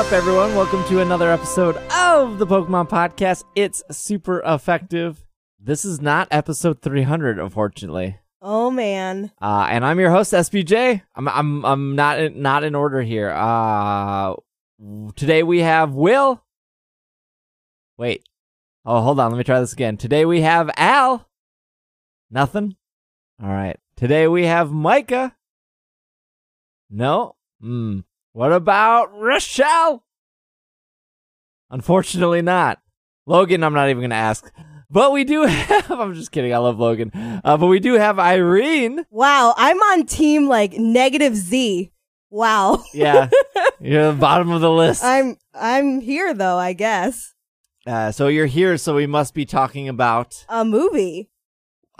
What's up, everyone? Welcome to another episode of the Pokemon Podcast. It's super effective. This is not episode 300, unfortunately. Oh man. Uh, and I'm your host, SBJ. I'm I'm I'm not in, not in order here. Uh, today we have Will. Wait. Oh, hold on. Let me try this again. Today we have Al. Nothing. All right. Today we have Micah. No. Hmm. What about Rochelle? Unfortunately, not. Logan, I'm not even going to ask. But we do have, I'm just kidding. I love Logan. Uh, but we do have Irene. Wow, I'm on team like negative Z. Wow. Yeah. you're the bottom of the list. I'm I'm here though, I guess. Uh, so you're here, so we must be talking about, A movie.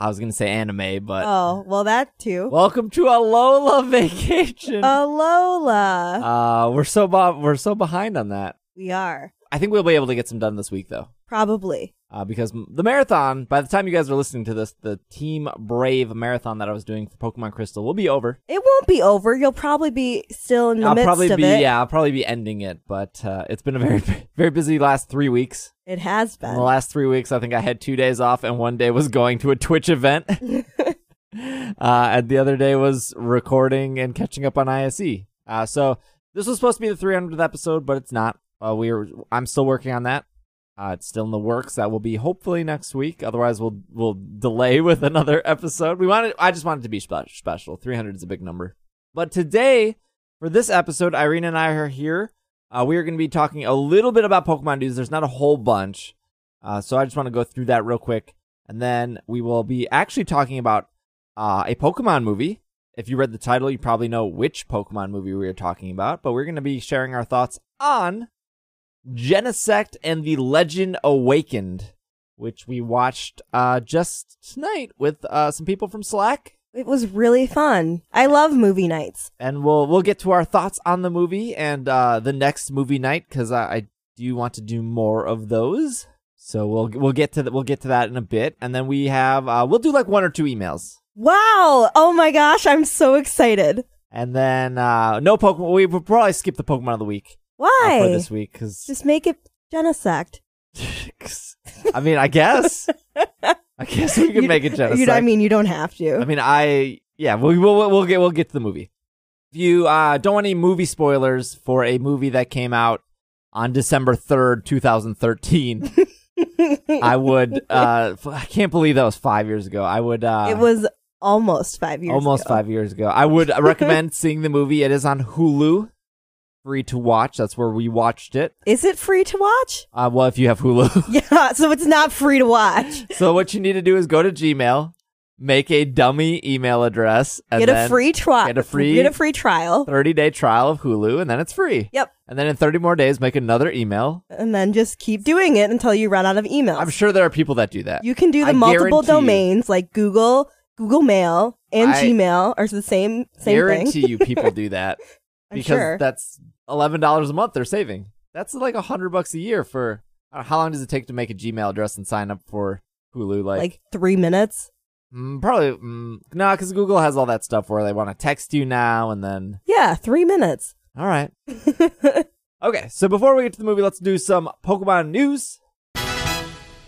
I was going to say anime, but Oh, well that too. welcome to a Lola vacation. Alola. Uh, we're so bo- we're so behind on that. we are. I think we'll be able to get some done this week though. Probably. uh, because the marathon, by the time you guys are listening to this, the Team Brave marathon that I was doing for Pokemon Crystal will be over. It won't be over. You'll probably be still in the I'll midst probably of be it. yeah, I'll probably be ending it, but uh, it's been a very very busy last three weeks. It has In the last three weeks, I think I had two days off, and one day was going to a Twitch event, uh, and the other day was recording and catching up on ISE. Uh, so this was supposed to be the 300th episode, but it's not. Uh, we are I'm still working on that. Uh, it's still in the works. That will be hopefully next week. Otherwise, we'll we'll delay with another episode. We wanted. I just wanted to be spe- special. 300 is a big number. But today, for this episode, Irene and I are here. Uh, we are going to be talking a little bit about Pokemon news. There's not a whole bunch, uh, so I just want to go through that real quick, and then we will be actually talking about uh, a Pokemon movie. If you read the title, you probably know which Pokemon movie we are talking about. But we're going to be sharing our thoughts on Genesect and the Legend Awakened, which we watched uh, just tonight with uh, some people from Slack. It was really fun. I love movie nights. and we'll we'll get to our thoughts on the movie and uh, the next movie night because I, I do want to do more of those. So we'll we'll get to the, we'll get to that in a bit, and then we have uh, we'll do like one or two emails, Wow. Oh my gosh, I'm so excited. and then uh, no Pokemon. We will probably skip the Pokemon of the week Why? for this week because Just make it Genesect. I mean I guess I guess we can make it. You, I mean, you don't have to. I mean, I yeah, we'll we'll, we'll get we'll get to the movie. If you uh, don't want any movie spoilers for a movie that came out on December third, two thousand thirteen, I would. Uh, I can't believe that was five years ago. I would. Uh, it was almost five years. almost ago. five years ago. I would recommend seeing the movie. It is on Hulu, free to watch. That's where we watched it. Is it free to watch? Uh, well, if you have Hulu. Yeah, so it's not free to watch. so what you need to do is go to Gmail, make a dummy email address, and Get then a free trial. get a free- Get a free trial, 30 day trial of Hulu, and then it's free. Yep. And then in 30 more days, make another email. and then just keep doing it until you run out of emails. I'm sure there are people that do that. you can do the I multiple guarantee you. domains like Google, Google Mail, and I Gmail are the same same guarantee thing. you people do that I'm because sure. that's $11 a month they're saving. That's like a hundred bucks a year for uh, how long does it take to make a Gmail address and sign up for Hulu? Like, like three minutes. mm, probably mm, no, because Google has all that stuff where they want to text you now and then. Yeah, three minutes. All right. Okay, so before we get to the movie, let's do some Pokemon news.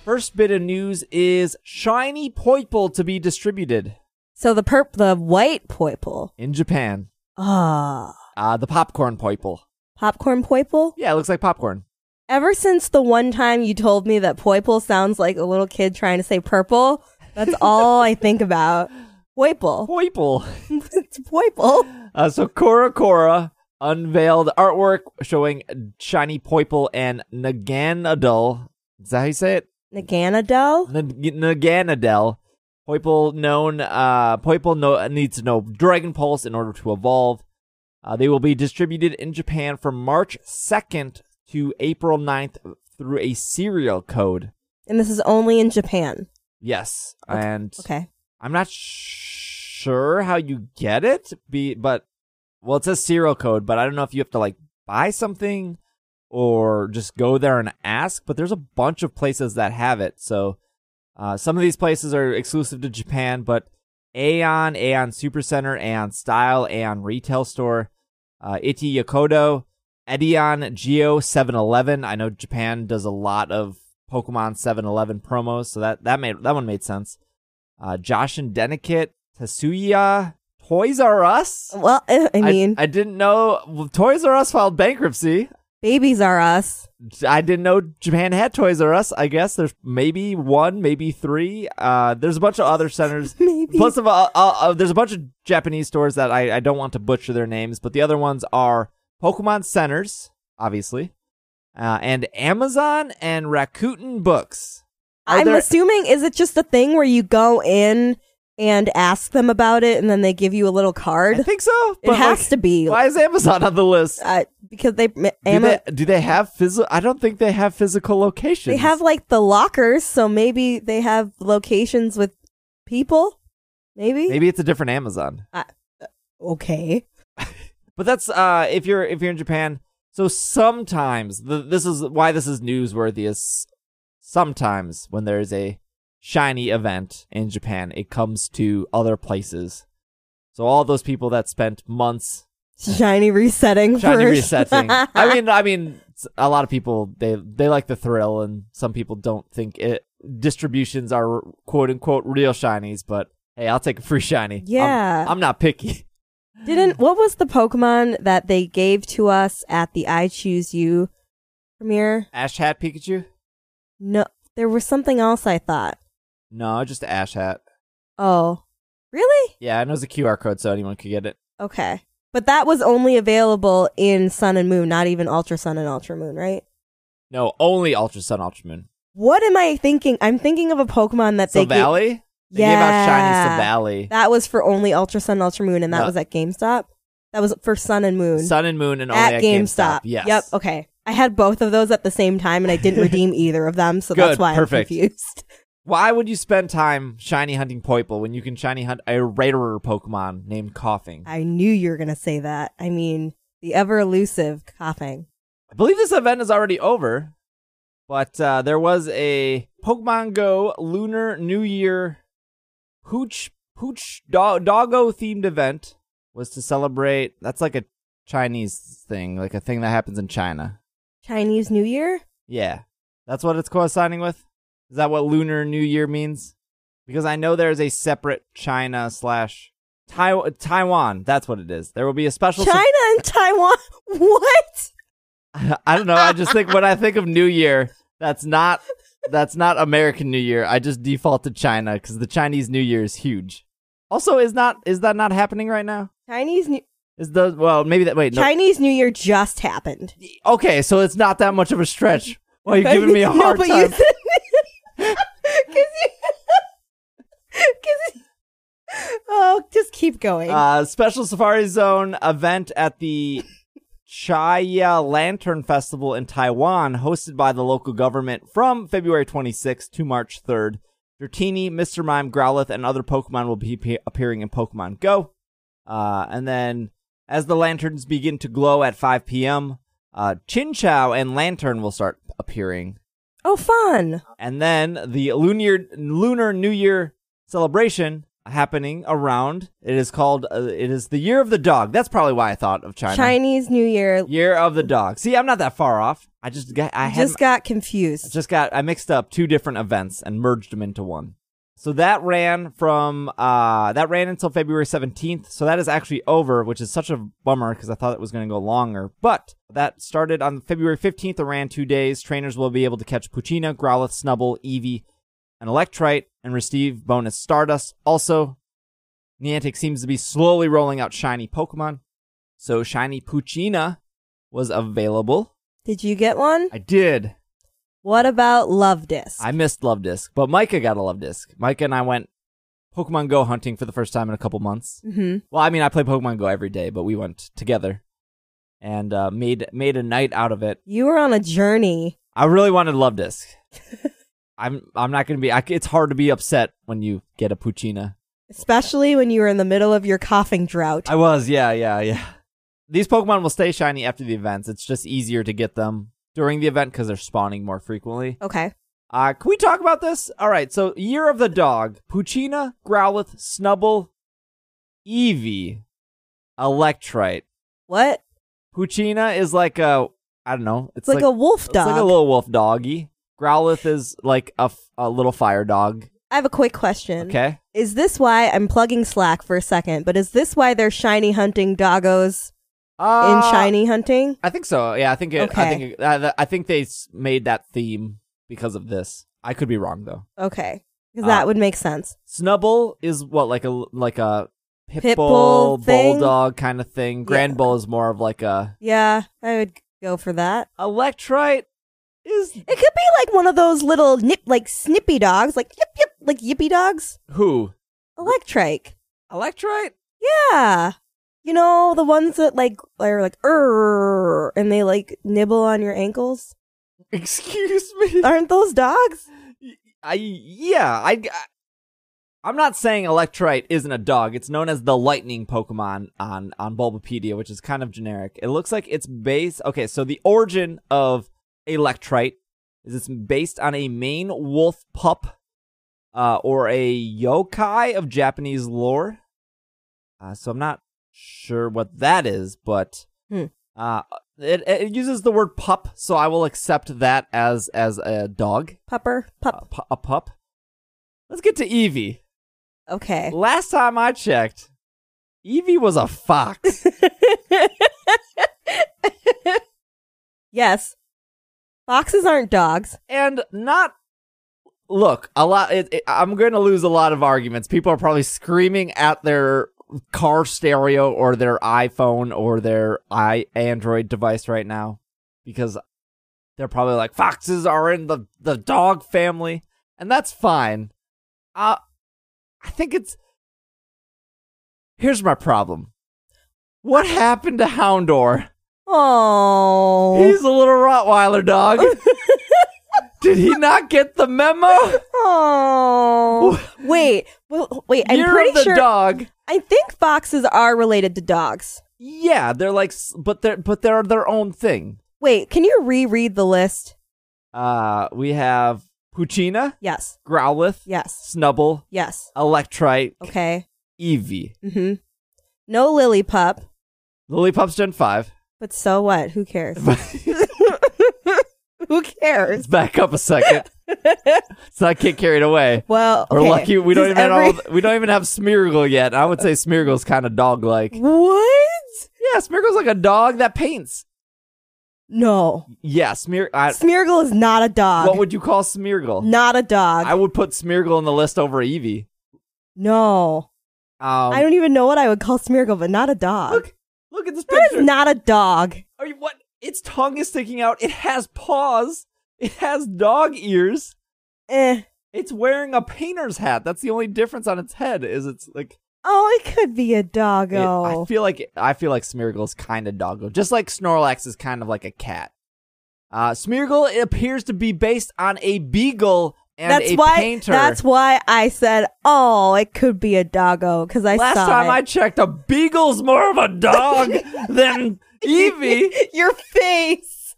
First bit of news is Shiny Poipole to be distributed so the perp, the white poipole. in Japan. Ah, Uh, the popcorn Poipole. popcorn poipole. Yeah, it looks like popcorn. Ever since the one time you told me that poipole sounds like a little kid trying to say purple, that's all I think about. Poipole. Poipole. it's poipole. Uh, so CoroCoro unveiled artwork showing Shiny Poipole and Naganadel. Is that how you say it? Naganadel? N- Naganadel. Poipole known, uh, Poipole no- needs to know Dragon Pulse in order to evolve. Uh, they will be distributed in Japan from March 2nd to April 9th through a serial code. And this is only in Japan. Yes. Okay. And Okay. I'm not sh- sure how you get it, be, but, well, it says serial code, but I don't know if you have to, like, buy something or just go there and ask, but there's a bunch of places that have it. So, uh, some of these places are exclusive to Japan, but Aeon, Aeon Supercenter, Aeon Style, Aeon Retail Store, uh, Ito Yokado, Edion Geo 711. I know Japan does a lot of Pokemon 711 promos, so that that made that one made sense. Uh, Josh and Denikit, Tatsuya, Toys R Us. Well, I mean, I, didn't know well, Toys R Us filed bankruptcy. Babies are us. I didn't know Japan had Toys R Us. I guess there's maybe one, maybe three. Uh, there's a bunch of other centers. Maybe. Plus, of uh, uh, uh, there's a bunch of Japanese stores that I, I don't want to butcher their names, but the other ones are Pokemon Centers, obviously, uh, and Amazon and Rakuten Books. Are I'm there- assuming is it just a thing where you go in and ask them about it, and then they give you a little card. I think so. It but, has like, to be Why is Amazon on the list? uh, because they Do they, do they have physical? I don't think they have physical locations. they have like the lockers, so maybe they have locations with people. Maybe. Maybe it's a different Amazon. Okay. But that's uh if you're if you're in Japan. So sometimes the, this is why this is newsworthy is sometimes when there's a shiny event in Japan, it comes to other places. So all those people that spent months Shiny resetting. shiny first. resetting. I mean, I mean, a lot of people they they like the thrill, and some people don't think it distributions are quote unquote real shinies. But hey, I'll take a free shiny. I'm- Yeah. I'm, not picky. Didn't what was the Pokemon that they gave to us at the I Choose You premiere? Ash Hat Pikachu? No, there was something else I thought. No, just Ash Hat. Oh, really? Yeah, and it was a QR code, so anyone could get it. Okay, but that was only available in Sun and Moon, not even Ultra Sun and Ultra Moon, right? No, only Ultra Sun, Ultra Moon. What am I thinking? I'm thinking of a Pokemon that they gave. Valley. Gave out shiny Silvally. That was for only Ultra Sun, Ultra Moon, and that No. was at GameStop. That was for Sun and Moon Sun and Moon, and only at at, GameStop. Yes. Yep. Okay. I had both of those at the same time, and I didn't redeem either of them, so that's why perfect. I'm confused. Why would you spend time shiny hunting Poipole when you can shiny hunt a rarer Pokemon named Koffing? I knew you were gonna say that. I mean, the ever elusive koffing. I believe this event is already over, but uh, there was a Pokemon Go Lunar New Year Hooch Hooch do- Doggo themed event was to celebrate. That's like a Chinese thing, like a thing that happens in China. Chinese New Year? Yeah, that's what it's coinciding with. Is that what Lunar New Year means? Because I know there's a separate China slash Tai- Taiwan. That's what it is. There will be a special. China and Taiwan? What? I don't know. I just think when I think of New Year, that's not that's not American New Year. I just default to China because the Chinese New Year is huge. Also, is not is that not happening right now? Chinese New Is the well maybe that wait no Chinese New Year just happened. okay so it's not that much of a stretch. Well, you're giving me a no, hard but time. you you, oh, just keep going. Uh, special Safari Zone event at the Chiayi Lantern Festival in Taiwan, hosted by the local government from February 26th to March 3rd. Dratini, Mr. Mime, Growlithe, and other Pokemon will be pe- appearing in Pokemon Go. Uh, and then, as the lanterns begin to glow at 5 p.m., uh, Chinchou and Lanturn will start appearing. Oh, fun. And then the lunar lunar New Year celebration happening around. It is called. Uh, it is the Year of the Dog. That's probably why I thought of China. Chinese New Year. Year of the Dog. See, I'm not that far off. I just got. I had just got confused. just got. I mixed up two different events and merged them into one. So that ran from uh that ran until February 17th. So that is actually over, which is such a bummer because I thought it was going to go longer. But that started on February 15th. It ran two days. Trainers will be able to catch Poochyena, Growlithe, Snubbull, Eevee, and Electrite and receive bonus Stardust. Also, Niantic seems to be slowly rolling out shiny Pokemon. So shiny Poochyena was available. Did you get one? I did. What about Luvdisc? I missed Luvdisc, but Micah got a Luvdisc. Micah and I went Pokemon Go hunting for the first time in a couple months. hmm Well, I mean, I play Pokemon Go every day, but we went together and uh, made made a night out of it. You were on a journey. I really wanted Luvdisc. I'm I'm not gonna be. I, it's hard to be upset when you get a Poochyena. Especially when you were in the middle of your koffing drought. I was, yeah, yeah, yeah. These Pokemon will stay shiny after the events. It's just easier to get them during the event because they're spawning more frequently. okay. Uh, can we talk about this? All right, so Year of the Dog, Poochyena, Growlithe, Snubbull, Eevee, Electrite. What? Poochyena is like a I don't know. It's It's like, a wolf it's dog. like a little wolf doggy. Growlithe is like a, f- a little fire dog. I have a quick question. Okay. Is this why I'm plugging Slack for a second? But is this why they're shiny hunting doggos in Uh, shiny hunting? I think so. Yeah, I think it, I think it- uh, I think they made that theme because of this. I could be wrong though. Okay, because Uh, that would make sense. Snubbull is what like a like a pit, Pit bull, bull thing? bulldog kind of thing. Grand Yeah. bull is more of like a Yeah, I would go for that. electrite is It could be like one of those little nip, like snippy dogs, like yip yip, like yippy dogs. who Electrike. electrite. Yeah. You know, the ones that like are like er and they like nibble on your ankles. Excuse me. Aren't those dogs? I yeah I. I I'm not saying Electrite isn't a dog. It's known as the lightning Pokemon on on Bulbapedia, which is kind of generic. It looks like it's based. Okay, so the origin of Electrite is it's based on a Maine wolf pup, uh, or a yokai of Japanese lore. Uh, so I'm not sure what that is, but Hmm. uh, it, it uses the word pup, so I will accept that as as a dog, Pupper? a, Pup. pu- a pup. Let's get to Eevee. Okay. Last time I checked, Eevee was a fox. yes. Foxes aren't dogs. and not look a lot it, it- i'm going to lose a lot of arguments people are probably screaming at their car stereo or their iphone or their i android device right now because they're probably like foxes are in the the dog family. And that's fine. Uh i think it's here's my problem. What happened to houndour? Oh. he's a little rottweiler dog did he not get the memo Oh. wait. Well, wait. I'm Year pretty the sure. dog. I think foxes are related to dogs. Yeah, they're like, but they're but they're their own thing. Wait. Can you reread the list? Uh, we have Poochyena, Yes. Growlithe, Yes. Snubbull, Yes. Electrite, Okay. Eevee. Mm-hmm. No lily pup. Lillipup's Gen Five. But so what? Who cares? Who cares? Let's back up a second. Let's not get carried away. Well, We're lucky we don't Does even every- know, we don't even have Smeargle yet. I would say Smeargle's kind of dog like. What? Yeah, Smeargle's like a dog that paints. No. Yeah, Smear. I, Smeargle is not a dog. what would you call Smeargle? not a dog. I would put Smeargle on the list over Eevee. no. Um, I don't even know what I would call Smeargle, but not a dog. Look, look at this that picture. is not a dog. Are you what? Its tongue is sticking out. It has paws. It has dog ears. Eh. It's wearing a painter's hat. That's the only difference on its head. Is it's like Oh, it could be a it- doggo. I feel like I feel like Smeargle's kind of doggo, just like Snorlax is kind of like a cat. Uh, Smeargle it appears to be based on a beagle and that's a why. painter. That's why I said, "Oh, it could be a doggo," because I Last time it. I checked, a beagle's more of a dog than Eevee. Your face.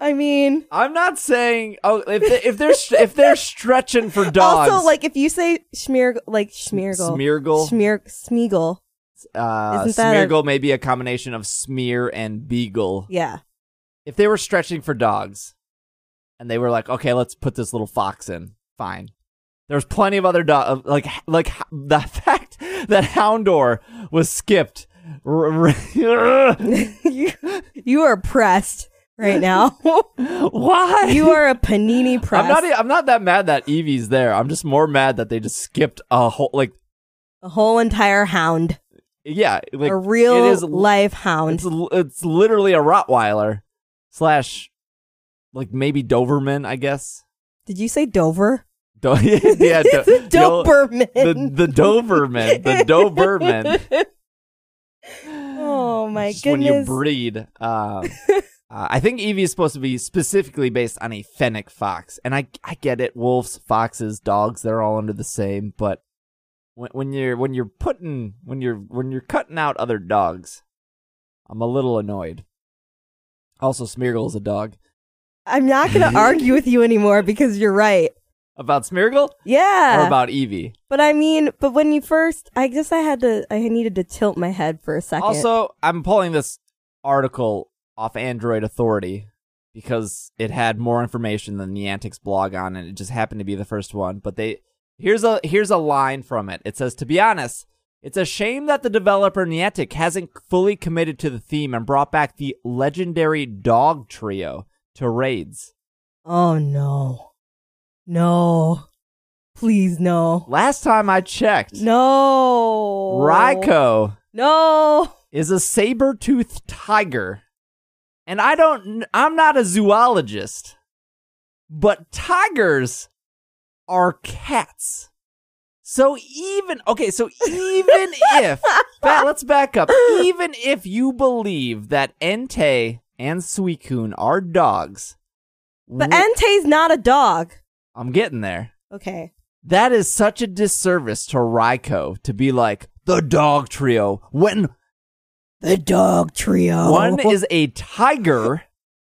I mean, I'm not saying oh if they, if they're if they're stretching for dogs. also like if you say Schmeargle, like Schmeargle, Smeargle. Schmear, Smeagol, uh, Isn't that a- may be a combination of smear and beagle. yeah. If they were stretching for dogs, and they were like, okay, let's put this little fox in, fine. There's plenty of other dogs, like like the fact that Houndour was skipped. You, you are pressed right now. Why? you are a panini press. I'm not. I'm not that mad that Eevee's there. I'm just more mad that they just skipped a whole like a whole entire hound, yeah like a real it is life hound. It's it's literally a Rottweiler slash like maybe Doberman, I guess. Did you say Dover? Do- yeah, do- Doberman. The the Doberman, the Doberman. Oh my Just when you breed. Um, uh, I think Eevee is supposed to be specifically based on a fennec fox, and I I get it. Wolves, foxes, dogs, they're all under the same. But when when you're when you're putting when you're when you're cutting out other dogs, I'm a little annoyed. Also, Smeargle is a dog. I'm not going to argue with you anymore because you're right. About Smeargle Yeah. or about Eevee? but I mean, but when you first, I guess I had to, I needed to tilt my head for a second. Also, I'm pulling this article off Android Authority because it had more information than the Niantic's blog on it. It just happened to be the first one. But they here's a here's a line from it. It says, "To be honest, it's a shame that the developer Niantic hasn't fully committed to the theme and brought back the legendary dog trio to raids. oh no. No. Please, no. Last time I checked, No. Raikou No. is a saber-toothed tiger. And I don't I'm not a zoologist, but tigers are cats. So even okay, so even if ba- let's back up. Even if you believe that Entei and Suicune are dogs, But wh- Entei's not a dog. I'm getting there. Okay. That is such a disservice to Raikou to be like the dog trio when The dog trio. One is a tiger,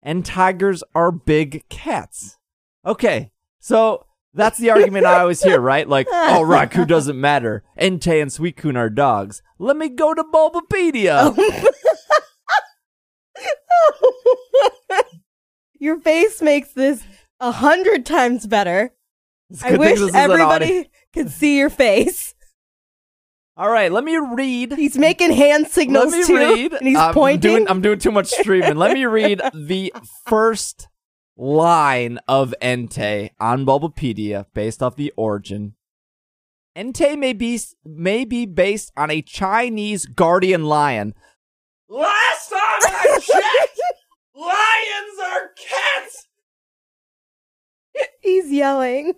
and tigers are big cats. Okay, so that's the argument I always hear, right? Like, oh, Raikou doesn't matter. Entei and Suicune are dogs. Let me go to Bulbapedia. Oh Your face makes this a hundred times better. I wish this is an audio- everybody could see your face. All right, let me read. He's making hand signals Let me too, read. and he's I'm pointing. Doing, I'm doing too much streaming. Let me read the first line of Entei on Bulbapedia based off the origin. Entei may be may be based on a Chinese guardian lion. Last time I checked, lions are cats. He's yelling.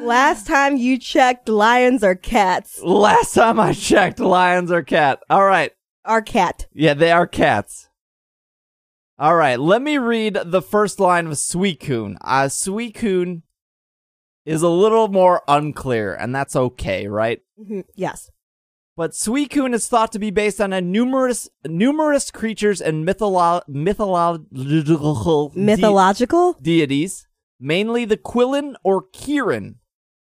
Last time you checked, lions are cats. Last time I checked, lions are cat. All right. Are cat. Yeah, they are cats. All right, let me read the first line of Suicune. Uh, Suicune is a little more unclear, and that's okay, right? Mhm, Yes. But Suicune is thought to be based on a numerous numerous creatures and mytholo- mythological de- Mythological? deities, mainly the Qilin or Kirin.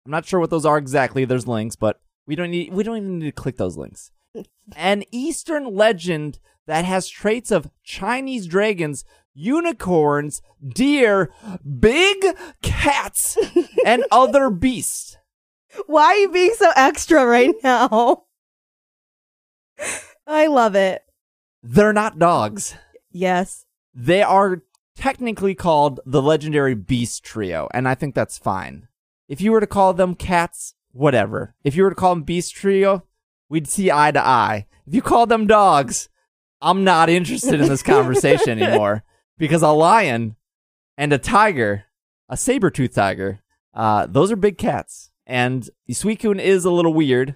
I'm not sure what those are exactly. There's links, but we don't need we don't even need to click those links. An Eastern legend that has traits of Chinese dragons, unicorns, deer, big cats, and other beasts. Why are you being so extra right now? I love it. They're not dogs. Yes. They are technically called the legendary beast trio, and I think that's fine. If you were to call them cats, whatever. If you were to call them beast trio, we'd see eye to eye. If you call them dogs, I'm not interested in this conversation anymore because a lion and a tiger, a saber-toothed tiger, uh, those are big cats. And Suicune is a little weird,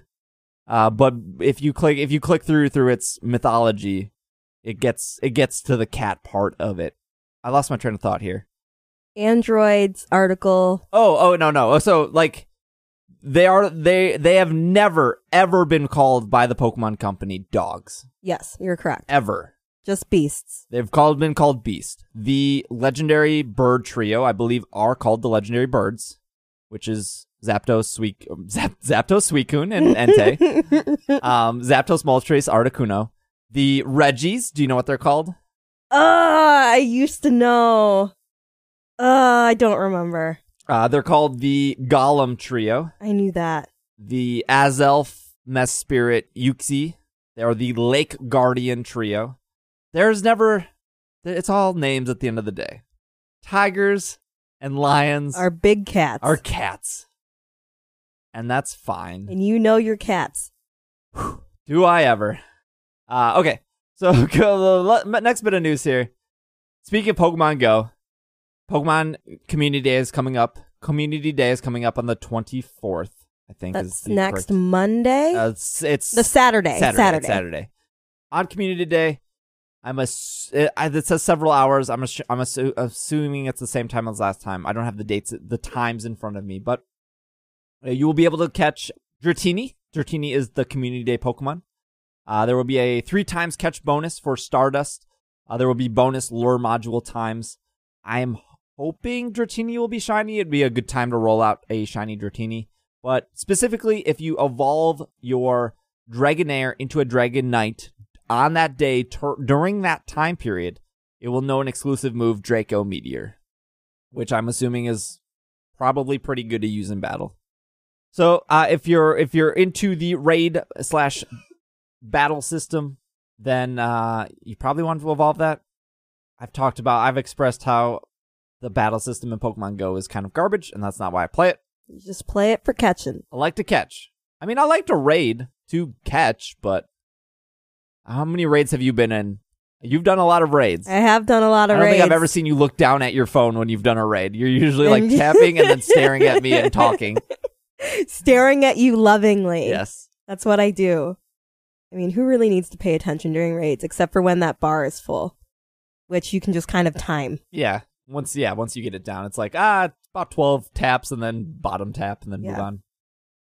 uh, but if you click if you click through through its mythology, it gets it gets to the cat part of it. I lost my train of thought here. Android's article. Oh, oh no, no. So like they are they they have never ever been called by the Pokemon company dogs. Yes, you're correct. Ever. Just beasts. They've called been called beast. The legendary bird trio, I believe, are called the legendary birds, which is Zapdos, Sweet Zap, Zapdos, Suicune, and Entei. um, Zapdos, Moltres, Articuno. The Regis, do you know what they're called? Ah, I used to know. Uh, I don't remember. Uh, they're called the Golem trio. I knew that. the Azelf, Mess Spirit, Uxie. They are the Lake Guardian trio. There's never, it's all names at the end of the day. Tigers and lions Are big cats. are cats. And that's fine. and you know your cats. Do I ever? Uh, okay, so go, next bit of news here. Speaking of Pokemon Go, Pokemon Community Day is coming up. Community Day is coming up on the 24th, I think. is That's the next correct- Monday. Uh, it's, it's the Saturday. Saturday. Saturday. Saturday. On Community Day, I'm ass- it, it says several hours. I'm assu- I'm assu- assuming it's the same time as last time. I don't have the dates, the times in front of me, but you will be able to catch Dratini. Dratini is the Community Day Pokemon. Uh, there will be a three times catch bonus for Stardust. Uh, there will be bonus lure module times. I am hoping Dratini will be shiny. It'd be a good time to roll out a shiny Dratini. But specifically, if you evolve your Dragonair into a Dragonite on that day tur- during that time period, it will know an exclusive move, Draco Meteor, which I'm assuming is probably pretty good to use in battle. So uh, if you're if you're into the raid slash battle system, then uh, you probably want to evolve that. I've talked about, I've expressed how the battle system in Pokemon Go is kind of garbage, and that's not why I play it. You just play it for catching. I like to catch. I mean, I like to raid to catch, but how many raids have you been in? You've done a lot of raids. I have done a lot I of don't raids. think I've ever seen you look down at your phone when you've done a raid. You're usually like tapping and then staring at me and talking. Staring at you lovingly. Yes. That's what I do. I mean, who really needs to pay attention during raids except for when that bar is full, which you can just kind of time. Yeah. Once yeah, once you get it down, it's like ah, about twelve taps and then bottom tap and then move on.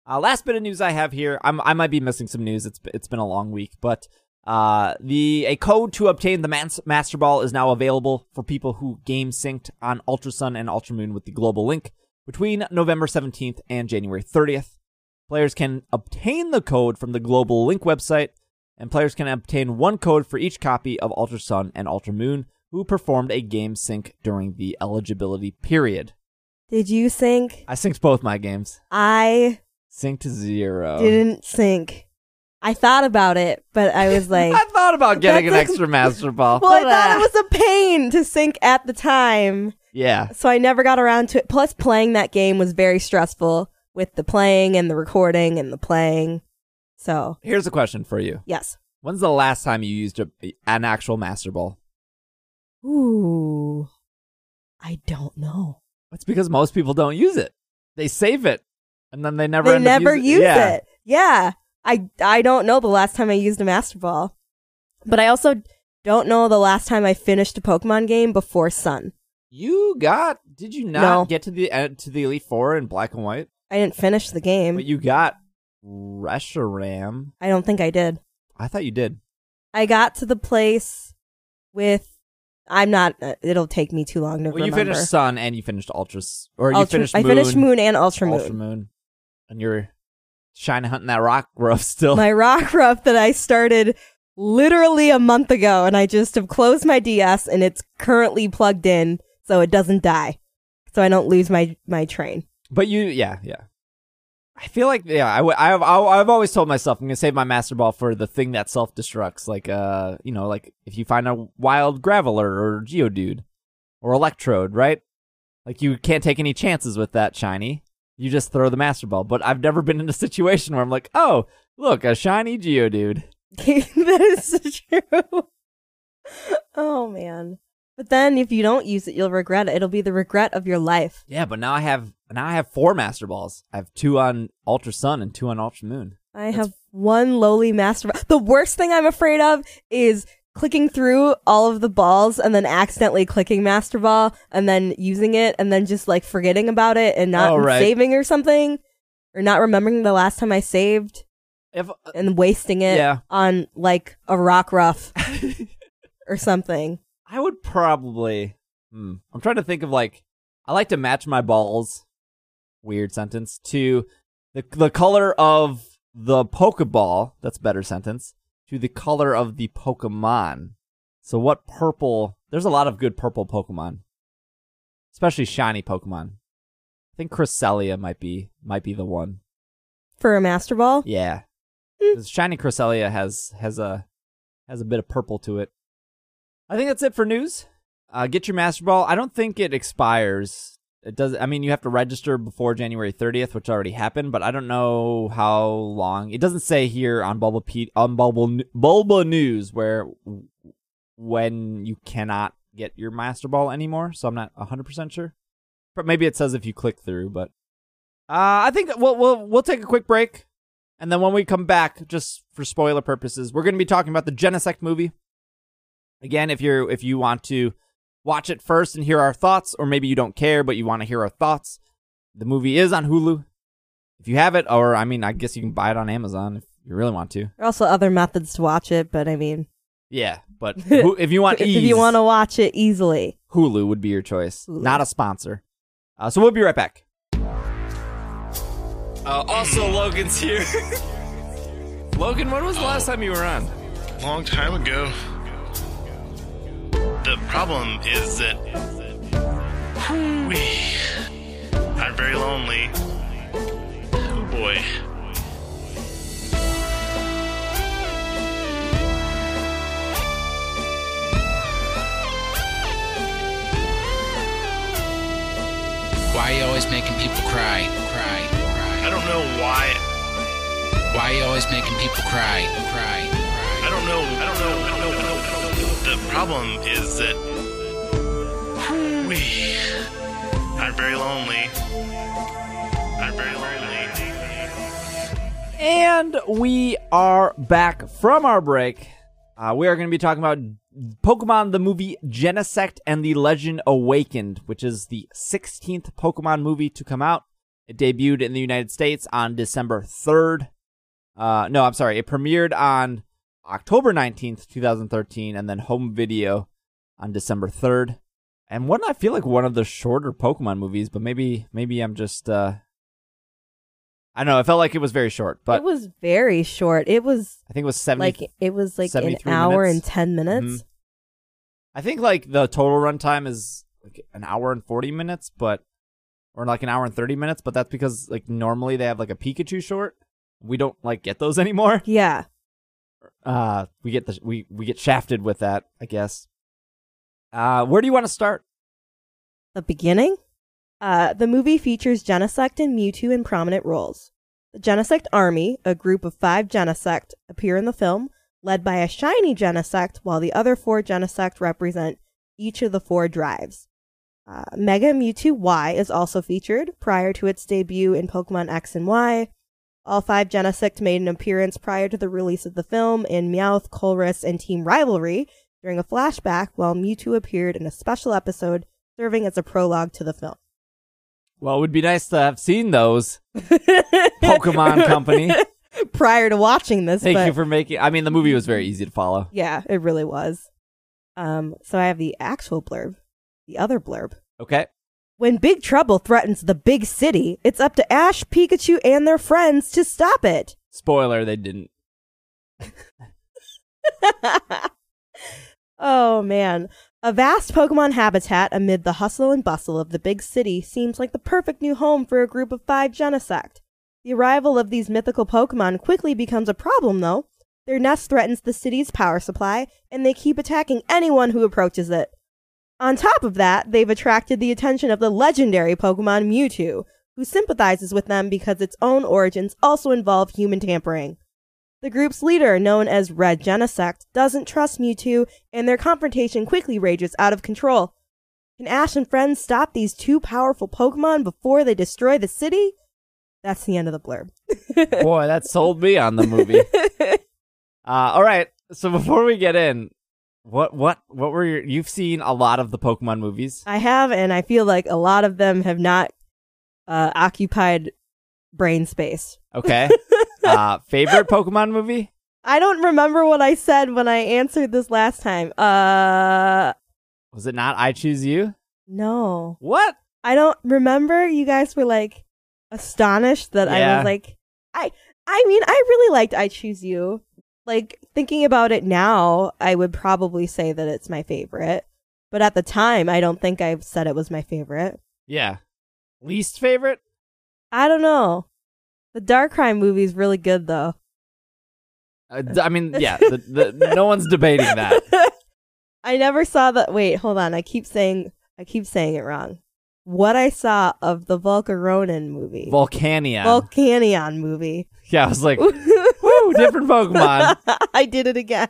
Uh, last bit of news I have here. I'm I might be missing some news. It's it's been a long week, but uh, the a code to obtain the Mas- Master Ball is now available for people who game synced on Ultra Sun and Ultra Moon with the global link between November 17th and January 30th. Players can obtain the code from the global link website, and players can obtain one code for each copy of Ultra Sun and Ultra Moon who performed a game sync during the eligibility period. Did you sync? I synced both my games. I Sync to zero. didn't sync. I thought about it, but I was like, I thought about getting an That's- extra Master Ball. well, I thought it was a pain to sync at the time. Yeah. So I never got around to it. Plus, playing that game was very stressful with the playing and the recording and the playing. So, Here's a question for you. yes. When's the last time you used a, an actual Master Ball? Ooh. I don't know. It's because most people don't use it. They save it, and then they never. they end never using- use yeah. it. Yeah. I I don't know the last time I used a Master Ball. But I also don't know the last time I finished a Pokemon game before Sun. You got? Did you not No. get to the uh, to the Elite Four in Black and White? I didn't finish the game. But you got Reshiram. I don't think I did. I thought you did. I got to the place with I'm not uh, it'll take me too long to Well, you finished Sun and you finished Ultras, or you Ultra- finished I finished Moon and Ultra Moon. Ultra Moon, and you're shiny hunting that rock growth still. My Rockruff that I started literally a month ago and I just have closed my DS and it's currently plugged in so it doesn't die. So I don't lose my my train. But you, yeah, yeah. I feel like, yeah, I, w- I've, I've I've always told myself I'm gonna save my master ball for the thing that self destructs, like, uh, you know, like if you find a wild graveler or geodude or electrode, right? Like you can't take any chances with that shiny. You just throw the master ball. But I've never been in a situation where I'm like, oh, look, a shiny geodude. that is true. oh man. But then if you don't use it, you'll regret it. It'll be the regret of your life. Yeah, but now I have now I have four master balls. I have two on Ultra Sun and two on Ultra Moon. I have one lowly master. The worst thing I'm afraid of is clicking through all of the balls and then accidentally clicking master ball and then using it and then just like forgetting about it and not Oh, right. saving or something or not remembering the last time I saved If uh, and wasting it Yeah. on like a Rockruff or something. I would probably. Hmm, I'm trying to think of like. I like to match my balls. Weird sentence to the the color of the Pokeball. That's a better sentence. To the color of the Pokemon. So what purple? There's a lot of good purple Pokemon, especially shiny Pokemon. I think Cresselia might be might be the one. For a master ball? Yeah. 'Cause shiny Cresselia has has a has a bit of purple to it. I think that's it for news. Uh, get your Master Ball. I don't think it expires. It does. I mean, you have to register before January 30th, which already happened, but I don't know how long. It doesn't say here on Bulba on Bulba Bulba News where when you cannot get your Master Ball anymore. So I'm not 100 percent sure. But maybe it says if you click through. But uh, I think we'll we'll we'll take a quick break. And then when we come back, just for spoiler purposes, we're going to be talking about the Genesect movie. Again, if you're if you want to watch it first and hear our thoughts, or maybe you don't care but you want to hear our thoughts, the movie is on Hulu. If you have it, or I mean, I guess you can buy it on Amazon if you really want to. There are also other methods to watch it, but I mean, Yeah, but who, if you want if you want to watch it easily, Hulu would be your choice. Hulu. Not a sponsor. Uh, so we'll be right back. Uh, also, Logan's here. Logan, when was the last time you were on? long time ago. The problem is that we I'm very lonely. Oh boy. Why are you always making people cry? Cry, I don't know why. Why are you always making people cry? Cry, I cry. don't know. I don't know. I don't know. I don't know. The problem is that we I'm very lonely. Very lonely. And we are back from our break. Uh, we are going to be talking about Pokemon the movie Genesect and the Legend Awakened, which is the 16th Pokemon movie to come out. It debuted in the United States on December 3rd. Uh, no, I'm sorry. It premiered on October 19th, 2013, and then home video on December 3rd. And one, I feel like one of the shorter Pokemon movies, but maybe, maybe I'm just, uh, I don't know. It felt like it was very short, but it was very short. It was I think it was 70. like it was like an hour minutes? and ten minutes. Mhm. I think like the total runtime is like an hour and 40 minutes, but or like an hour and 30 minutes, but that's because like normally they have like a Pikachu short. We don't like get those anymore. Yeah, Uh we get the we we get shafted with that, I guess. Uh where do you want to start? the beginning. Uh, the movie features Genesect and Mewtwo in prominent roles. The Genesect Army, a group of five Genesect, appear in the film, led by a shiny Genesect, while the other four Genesect represent each of the four drives. Uh, Mega Mewtwo Y is also featured prior to its debut in Pokemon X and Y. All five Genesect made an appearance prior to the release of the film in Meowth, Colress, and Team Rivalry during a flashback, while Mewtwo appeared in a special episode serving as a prologue to the film. Well, it would be nice to have seen those. Pokemon Company. Prior to watching this, Thank but you for making I mean the movie was very easy to follow. yeah, it really was. Um, so I have the actual blurb, the other blurb. Okay. When Big Trouble threatens the big city, it's up to Ash, Pikachu, and their friends to stop it. Spoiler, they didn't. oh man. A vast Pokemon habitat amid the hustle and bustle of the big city seems like the perfect new home for a group of five Genesect. The arrival of these mythical Pokemon quickly becomes a problem, though. Their nest threatens the city's power supply, and they keep attacking anyone who approaches it. On top of that, they've attracted the attention of the legendary Pokemon Mewtwo, who sympathizes with them because its own origins also involve human tampering. The group's leader, known as Red Genesect, doesn't trust Mewtwo, and their confrontation quickly rages out of control. Can Ash and friends stop these two powerful Pokemon before they destroy the city? That's the end of the blurb. Boy, that sold me on the movie. Uh, all right. So before we get in, what what what were your? You've seen a lot of the Pokemon movies. I have, and I feel like a lot of them have not uh, occupied brain space. Okay. uh, favorite Pokemon movie? I don't remember what I said when I answered this last time. Uh, Was it not I Choose You? no. What? I don't remember. You guys were like astonished that I was like, I, I mean, I really liked I Choose You. Like thinking about it now, I would probably say that it's my favorite. But at the time, I don't think I've said it was my favorite. Yeah. Least favorite? I don't know. The Darkrai movie is really good though. Uh, I mean, yeah. The, the, no one's debating that. I never saw the. Wait, hold on. I keep saying I keep saying it wrong. What I saw of the Volcaronin movie, Volcania. Volcanion movie. yeah, I was like, woo, different Pokemon. I did it again.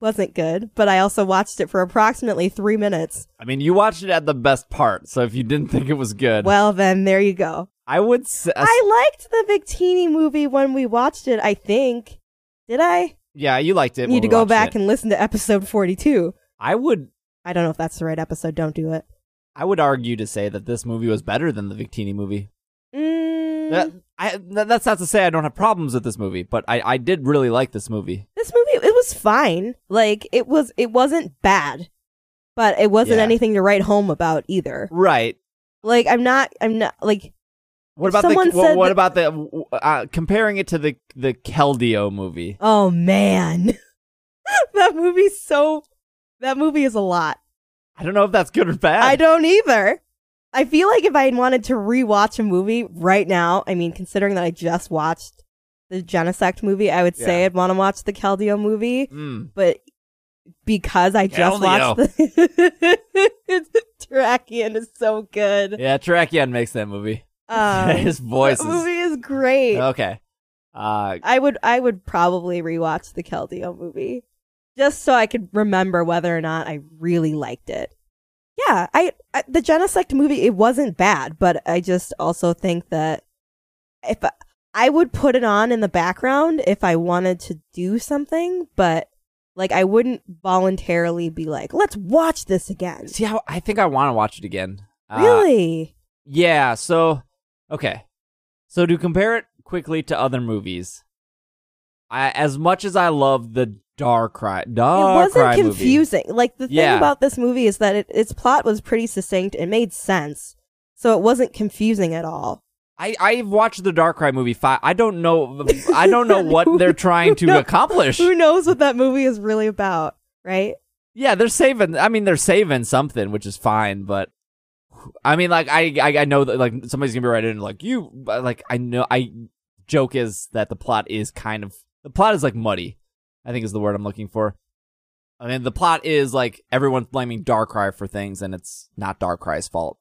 Wasn't good, but I also watched it for approximately three minutes. I mean, you watched it at the best part, so if you didn't think it was good, Well, then there you go. I would say, I liked the Victini movie when we watched it. I think. Did I yeah, you liked it. when need to we go watched back it. and listen to episode forty-two? I would, I don't know if that's the right episode. Don't do it. I would argue to say that this movie was better than the Victini movie. Mm, That, I, that's not to say I don't have problems with this movie, but I, I did really like this movie. this movie it was fine. Like it was it wasn't bad, but it wasn't Yeah. anything to write home about either. Right. Like I'm not I'm not like What about the what, what that- about the uh, comparing it to the the Keldeo movie? oh man. that movie's so that movie is a lot. I don't know if that's good or bad. I don't either. I feel like if I wanted to rewatch a movie right now, I mean, considering that I just watched the Genesect movie, I would say Yeah. I'd want to watch the Keldeo movie. Mm. But because I just Keldeo. watched the Terrakion is so good. Yeah, Terrakion makes that movie. Um, His voice that is movie is great. okay. Uh, I would I would probably rewatch the Keldeo movie just so I could remember whether or not I really liked it. Yeah, I, I the Genesect movie it wasn't bad, but I just also think that if I, I would put it on in the background if I wanted to do something, but like I wouldn't voluntarily be like, "Let's watch this again." see how I think I want to watch it again. Uh, Really? Yeah. So okay. So to compare it quickly to other movies, I as much as I love the Darkrai, it wasn't movie, confusing. Like the thing Yeah. about this movie is that it, its plot was pretty succinct. It made sense, so it wasn't confusing at all. I I've watched the Darkrai movie five. I don't know. I don't know what Who- they're trying to accomplish. Who knows what that movie is really about, right? Yeah, they're saving. I mean, they're saving something, which is fine. But I mean, like, I, I, I know that like somebody's gonna be right in like you. Like, I know. I joke is that the plot is kind of the plot is like muddy. I think is the word I'm looking for. I mean, the plot is like everyone's blaming Darkrai for things, and it's not Darkrai's fault.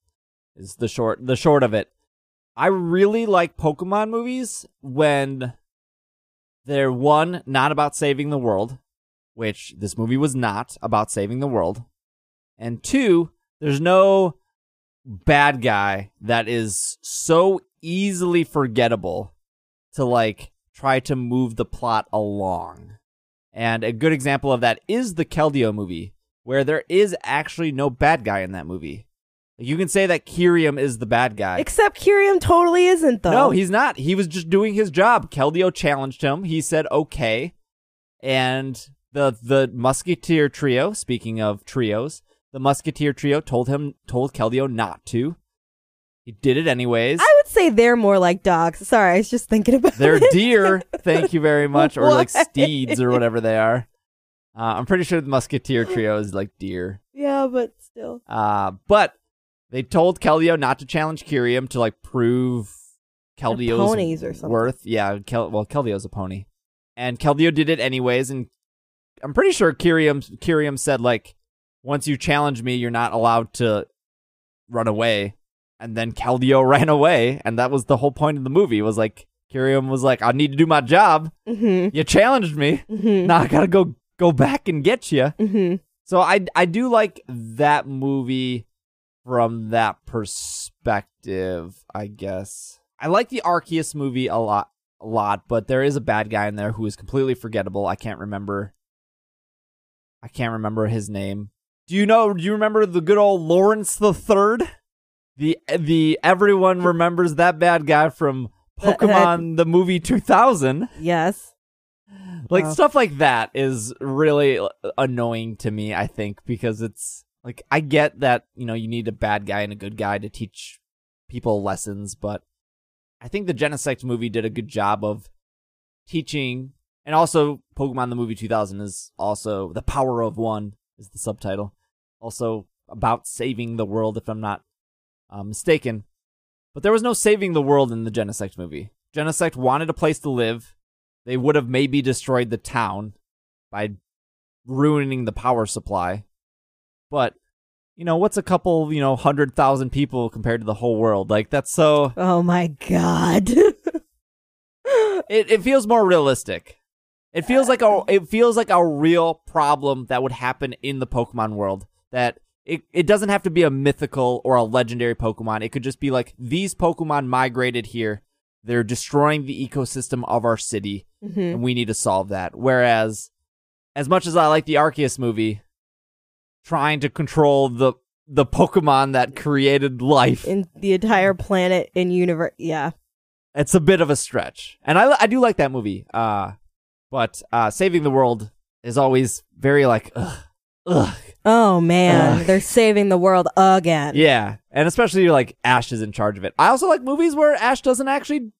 Is the short the short of it. I really like Pokemon movies when they're one not about saving the world, which this movie was not about saving the world, and two, there's no bad guy that is so easily forgettable to like try to move the plot along. And a good example of that is the Keldeo movie, where there is actually no bad guy in that movie. You can say that Kyurem is the bad guy. Except Kyurem totally isn't though. No, he's not. He was just doing his job. Keldeo challenged him. He said okay. And the the Musketeer trio, speaking of trios, the Musketeer trio told him told Keldeo not to. He did it anyways. I would say they're more like dogs. Sorry, I was just thinking about They're it. deer, thank you very much, or like Why? steeds or whatever they are. Uh, I'm pretty sure the Musketeer trio is like deer. yeah, but still. Uh, but they told Keldeo not to challenge Kyurem to like prove Keldeo's ponies or something. worth. Yeah, Kel- well, Keldeo's a pony, and Keldeo did it anyways. And I'm pretty sure Kyurem Kyurem said like, once you challenge me, you're not allowed to run away. And then Keldeo ran away, and that was the whole point of the movie. Was like Kyurem was like, I need to do my job. Mm-hmm. You challenged me. Mm-hmm. Now I gotta go go back and get you. Mm-hmm. So I I do like that movie from that perspective, I guess. I like the Arceus movie a lot a lot, but there is a bad guy in there who is completely forgettable. I can't remember I can't remember his name. Do you know do you remember the good old Lawrence the Third? The the everyone remembers that bad guy from Pokemon the movie 2000. Yes. Like Wow. stuff like that is really annoying to me, I think, because it's like I get that, you know, you need a bad guy and a good guy to teach people lessons, but I think the Genesect movie did a good job of teaching and also Pokemon the movie 2000 is also The Power of One is the subtitle. Also about saving the world if I'm not uh, mistaken. But there was no saving the world in the Genesect movie. Genesect wanted a place to live they would have maybe destroyed the town by ruining the power supply. But, you know, what's a couple, you know, hundred thousand people compared to the whole world? Like, that's so. Oh my god. It, it feels more realistic. It feels like a it feels like a real problem that would happen in the Pokemon world. That it, it doesn't have to be a mythical or a legendary Pokemon. It could just be like these Pokemon migrated here. They're destroying the ecosystem of our city. hmm and we need to solve that. Whereas, as much as I like the Arceus movie, trying to control the the Pokemon that created life, In the entire planet in universe. Yeah. it's a bit of a stretch. And I I do like that movie. Uh, but uh, saving the world is always very like ugh, ugh. Oh man, Ugh. they're saving the world again. Yeah, and especially like Ash is in charge of it. I also like movies where Ash doesn't actually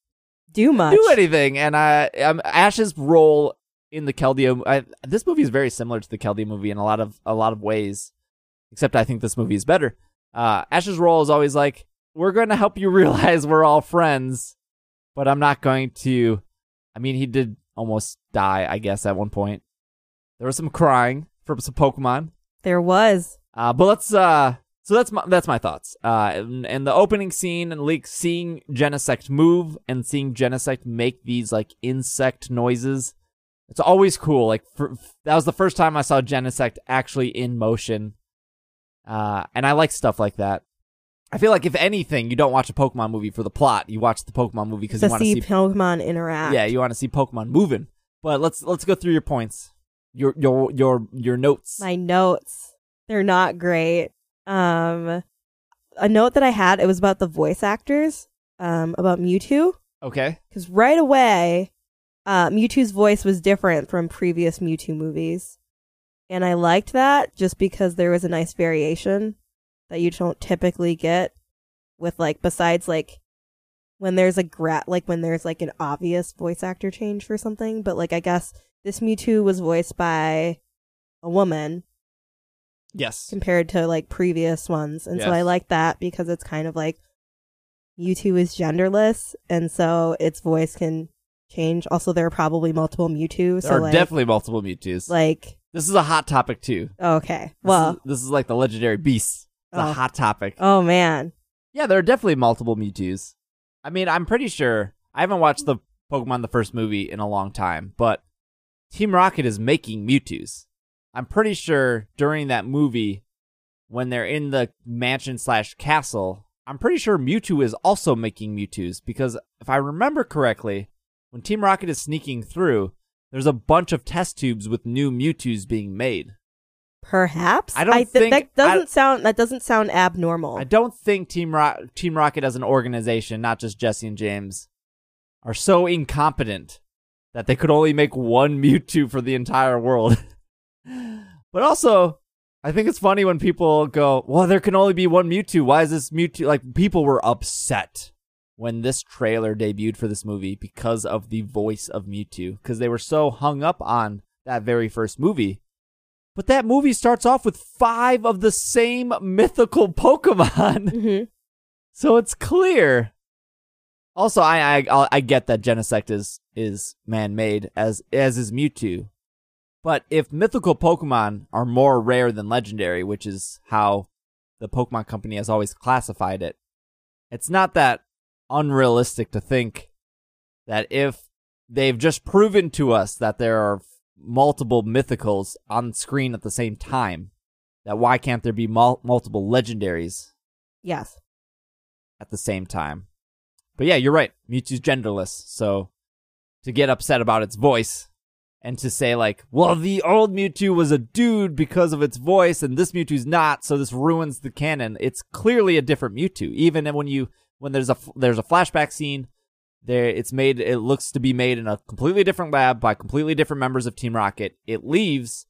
Do much. do anything, and uh, um, Ash's role in the Keldeo. I, this movie is very similar to the Keldeo movie in a lot of a lot of ways, except I think this movie is better. Uh, Ash's role is always like, "We're going to help you realize we're all friends, but I'm not going to." I mean, he did almost die, I guess, at one point. There was some crying from some Pokemon. There was. Uh, but let's uh so that's my that's my thoughts. Uh and, and the opening scene and like seeing Genesect move and seeing Genesect make these like insect noises. It's always cool. Like for, that was the first time I saw Genesect actually in motion. Uh and I like stuff like that. I feel like if anything, you don't watch a Pokemon movie for the plot. You watch the Pokemon movie because you want to see see Pokemon interact. yeah, you want to see Pokemon moving. But let's let's go through your points. Your your your your notes. My notes. They're not great. Um a note that I had, it was about the voice actors, um, about Mewtwo. okay. Because right away, uh, Mewtwo's voice was different from previous Mewtwo movies. And I liked that just because there was a nice variation that you don't typically get with like besides like when there's a gra- like when there's like an obvious voice actor change for something, but like I guess this Mewtwo was voiced by a woman Yes. compared to like previous ones. And so I like that because it's kind of like Mewtwo is genderless and so its voice can change. Also there are probably multiple Mewtwo, so There are like definitely multiple Mewtwo's. like this is a hot topic too. okay. This Well, is, this is like the legendary beasts. It's Oh. a hot topic. oh man. Yeah, there are definitely multiple Mewtwo's. I mean, I'm pretty sure I haven't watched the Pokemon the first movie in a long time, but Team Rocket is making Mewtwo's. I'm pretty sure during that movie, when they're in the mansion slash castle, I'm pretty sure Mewtwo is also making Mewtwo's because if I remember correctly, when Team Rocket is sneaking through, there's a bunch of test tubes with new Mewtwo's being made. Perhaps I don't th- think- that doesn't I- sound that doesn't sound abnormal. I don't think Team Ro- Team Rocket as an organization, not just Jesse and James, are so incompetent that they could only make one Mewtwo for the entire world. but also, I think it's funny when people go, "Well, there can only be one Mewtwo. Why is this Mewtwo?" Like people were upset when this trailer debuted for this movie because of the voice of Mewtwo because they were so hung up on that very first movie. But that movie starts off with five of the same mythical Pokemon. Mhm. So it's clear. Also, I I I'll- get that Genesect is is man made as as is Mewtwo, but if mythical Pokemon are more rare than legendary, which is how the Pokemon Company has always classified it, it's not that unrealistic to think that if they've just proven to us that there are multiple mythicals on screen at the same time, that why can't there be mul- multiple legendaries Yes. at the same time. But yeah, you're right. Mewtwo's genderless, so to get upset about its voice and to say like, well, the old Mewtwo was a dude because of its voice, and this Mewtwo's not, so this ruins the canon. It's clearly a different Mewtwo. Even when you when there's a there's a flashback scene, there it's made. It looks to be made in a completely different lab by completely different members of Team Rocket. It leaves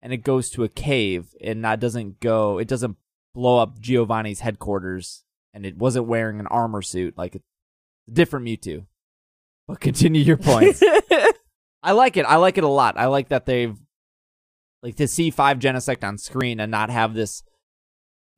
and it goes to a cave, and that doesn't go. It doesn't blow up Giovanni's headquarters and it wasn't wearing an armor suit like a different Mewtwo. But continue your points. I like it. I like it a lot. I like that they've like to see five Genesect on screen and not have this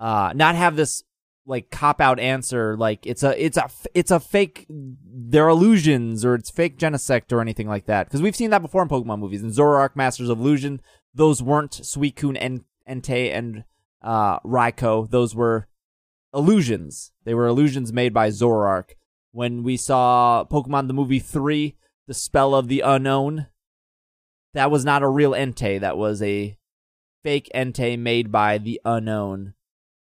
uh not have this like cop out answer like it's a it's a it's a fake they're illusions or it's fake Genesect or anything like that because we've seen that before in Pokemon movies in Zoroark Masters of Illusion those weren't Suicune and Entei and uh Raikou those were illusions they were illusions made by Zoroark when we saw Pokemon the movie 3 the spell of the Unown that was not a real Entei that was a fake Entei made by the Unown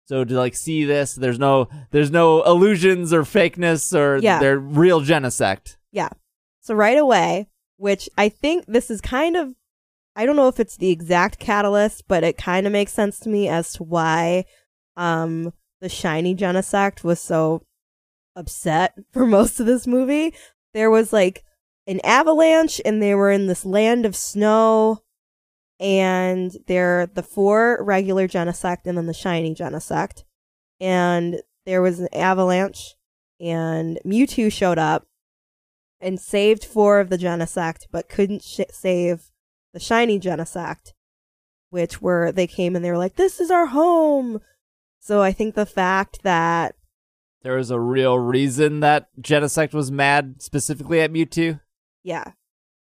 so to like see this there's no there's no illusions or fakeness or Yeah. they're real Genesect Yeah. So right away, which I think this is kind of I don't know if it's the exact catalyst, but it kind of makes sense to me as to why um the shiny Genesect was so upset for most of this movie. There was like an avalanche and they were in this land of snow and they're the four regular Genesect and then the shiny Genesect. And there was an avalanche and Mewtwo showed up and saved four of the Genesect but couldn't sh- save the shiny Genesect, which were they came and they were like, "This is our home." So I think the fact that There was a real reason that Genesect was mad specifically at Mewtwo. yeah,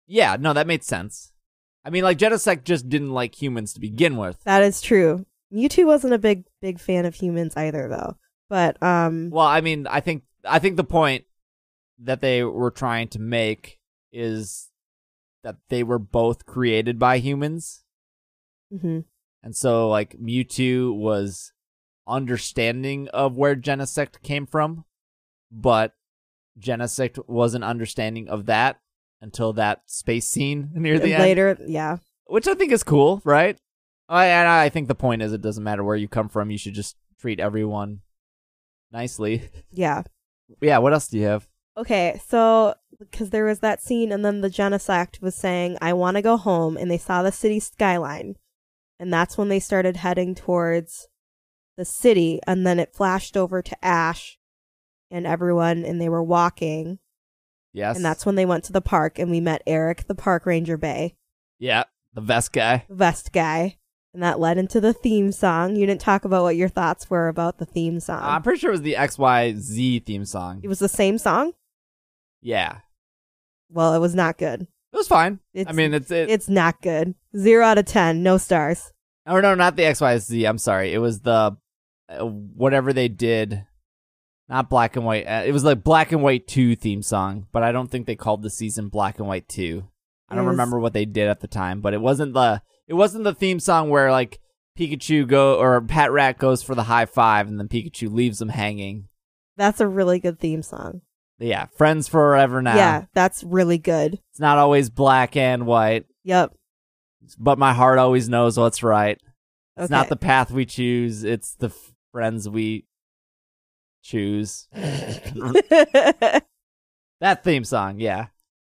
Yeah, no, that made sense. I mean, like Genesect just didn't like humans to begin with. that is true. Mewtwo wasn't a big big fan of humans either though. But um Well, I mean, I think I think the point that they were trying to make is that they were both created by humans, mhm. and so like Mewtwo was understanding of where Genesect came from, but Genesect wasn't understanding of that until that space scene near the And end, later, yeah. which I think is cool, right? I and I think the point is it doesn't matter where you come from; you should just treat everyone nicely. Yeah. yeah. What else do you have? Okay, so because there was that scene, and then the Genesect was saying, "I want to go home," and they saw the city skyline, and that's when they started heading towards the city, and then it flashed over to Ash and everyone, and they were walking, Yes. and that's when they went to the park, and we met Eric, the park ranger Bay, yeah, the vest guy. vest guy, and that led into the theme song. You didn't talk about what your thoughts were about the theme song. I'm pretty sure it was the XYZ theme song. it was the same song. Yeah, Well, it was not good. it was fine. It's, I mean, it's it. it's not good. Zero out of ten. No stars. oh no, not the XYZ. I'm sorry. It was the whatever they did. Not black and white. Uh, it was like black and white two theme song, but I don't think they called the season black and white two. I don't was- remember what they did at the time, but it wasn't the it wasn't the theme song where like Pikachu go or Patrat goes for the high five and then Pikachu leaves them hanging. That's a really good theme song. Yeah, friends forever now. Yeah, that's really good. It's not always black and white, Yep. but my heart always knows what's right. It's Okay. not the path we choose, it's the f- friends we choose. that theme song, yeah.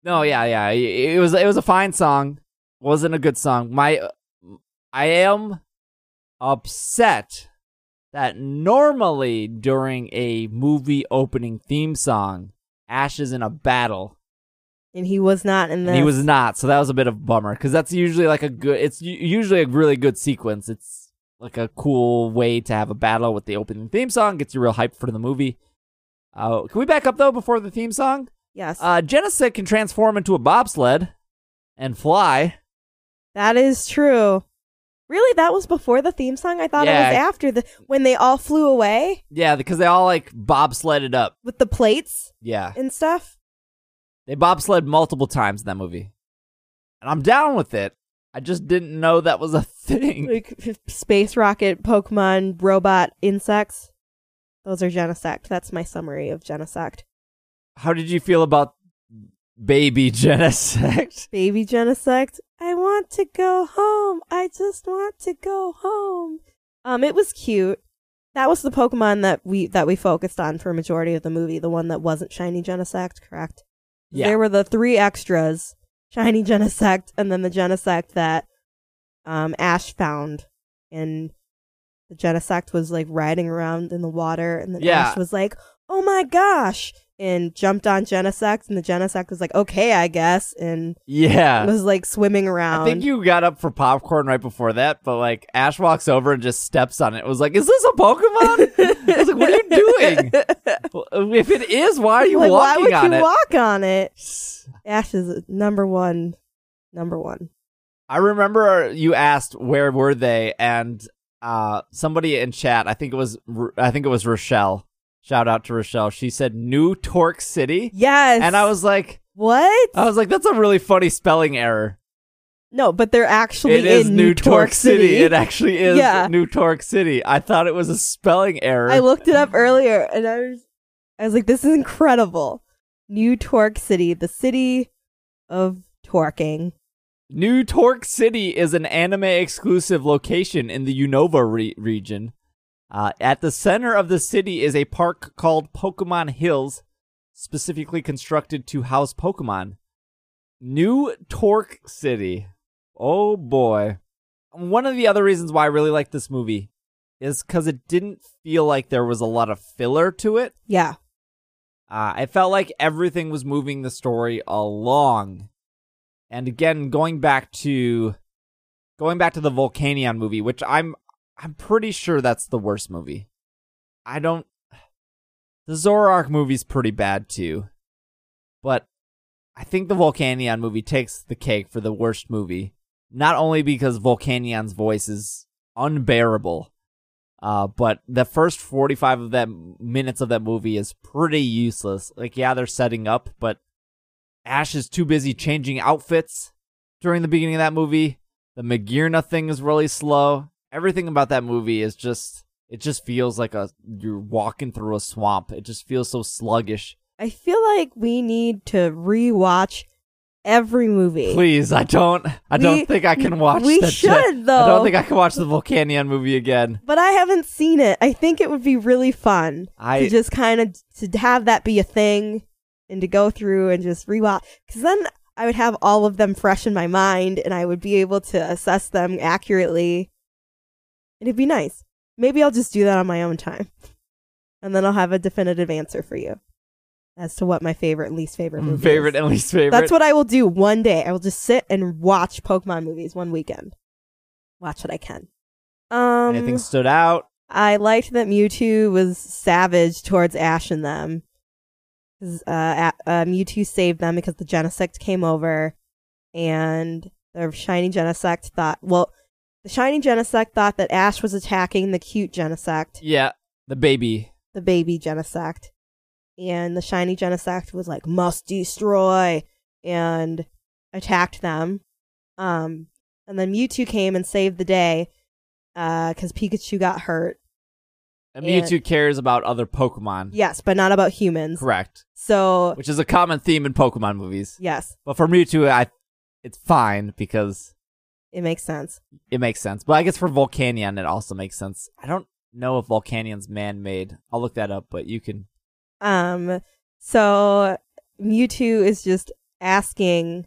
No, yeah, yeah. It, was it was a fine song. Wasn't a good song. My I am upset that normally during a movie opening theme song, Ash is in a battle and he was not in and he was not. So that was a bit of a bummer because that's usually like a good. It's usually a really good sequence. It's like a cool way to have a battle with the opening theme song. Gets you real hyped for the movie. Uh, can we back up though before the theme song? Yes. Uh, Genesect can transform into a bobsled and fly. that is true. Really? That was before the theme song? I thought it was after the when they all flew away Yeah, because they all like bobsledded up. with the plates Yeah, and stuff. they bobsled multiple times in that movie, and I'm down with it. I just didn't know that was a thing. Like space rocket, Pokemon, robot, insects. Those are Genesect. That's my summary of Genesect. How did you feel about baby Genesect? Baby Genesect, I want to go home. I just want to go home. Um, it was cute. That was the Pokemon that we that we focused on for a majority of the movie. The one that wasn't shiny Genesect, correct? Yeah. There were the three extras: shiny Genesect, and then the Genesect that um Ash found, and the Genesect was like riding around in the water, and then Yeah. Ash was like, "Oh my gosh!" and jumped on Genesect, and the Genesect was like, "Okay, I guess," and Yeah. was like swimming around. I think you got up for popcorn right before that, but like Ash walks over and just steps on it. it Was like, "Is this a Pokemon?" I was like, "What are you doing?" If it is, why are you like, why would on you it? walk on it? Ash is number one. Number one. I remember you asked where were they, and uh, somebody in chat, I think it was, I think it was Rochelle. Shout out to Rochelle. She said New Tork City, Yes. and I was like, what? I was like, that's a really funny spelling error. no, but they're actually It is in New Tork Tork City. City. It actually is Yeah. New Tork City. I thought it was a spelling error. I looked it up earlier, and I was, I was like, this is incredible. New Tork City, the city of torquing. New Tork City is an anime exclusive location in the Unova re- region. Uh, at the center of the city is a park called Pokemon Hills, specifically constructed to house Pokemon. New Tork City. Oh boy. One of the other reasons why I really like this movie is because it didn't feel like there was a lot of filler to it. Yeah. Uh, I felt like everything was moving the story along. And again, going back to going back to the Volcanion movie, which I'm I'm pretty sure that's the worst movie. I don't the Zoroark movie's pretty bad too. But I think the Volcanion movie takes the cake for the worst movie. Not only because Volcanion's voice is unbearable, uh, but the first 45 of that minutes of that movie is pretty useless. Like, yeah, they're setting up, but Ash is too busy changing outfits during the beginning of that movie. The Magearna thing is really slow. Everything about that movie is just, it just feels like a, you're walking through a swamp. It just feels so sluggish. I feel like we need to rewatch every movie. Please, I don't, I don't think I can watch we that should, shit. though. I don't think I can watch the Volcanion movie again. But I haven't seen it. I think it would be really fun I, to just kind of to have that be a thing and to go through and just rewatch because then I would have all of them fresh in my mind and I would be able to assess them accurately. It'd be nice. Maybe I'll just do that on my own time, and then I'll have a definitive answer for you as to what my favorite and least favorite movie favorite is. and least favorite. That's what I will do one day. I will just sit and watch Pokemon movies one weekend. Watch what I can. Um, Anything stood out? I liked that Mewtwo was savage towards Ash and them. Uh, uh, Mewtwo saved them because the Genesect came over, and the shiny Genesect thought, well, the shiny Genesect thought that Ash was attacking the cute Genesect, Yeah, the baby. the baby Genesect, and the shiny Genesect was like, must destroy, and attacked them. Um, and then Mewtwo came and saved the day, uh, because Pikachu got hurt. And And- Mewtwo cares about other Pokemon. Yes, but not about humans. Correct. So Which is a common theme in Pokemon movies. yes, But for Mewtwo, I, it's fine because it makes sense. it makes sense. But I guess for Volcanion, it also makes sense. I don't know if Volcanion's man-made. I'll look that up, but you can. Um, so Mewtwo is just asking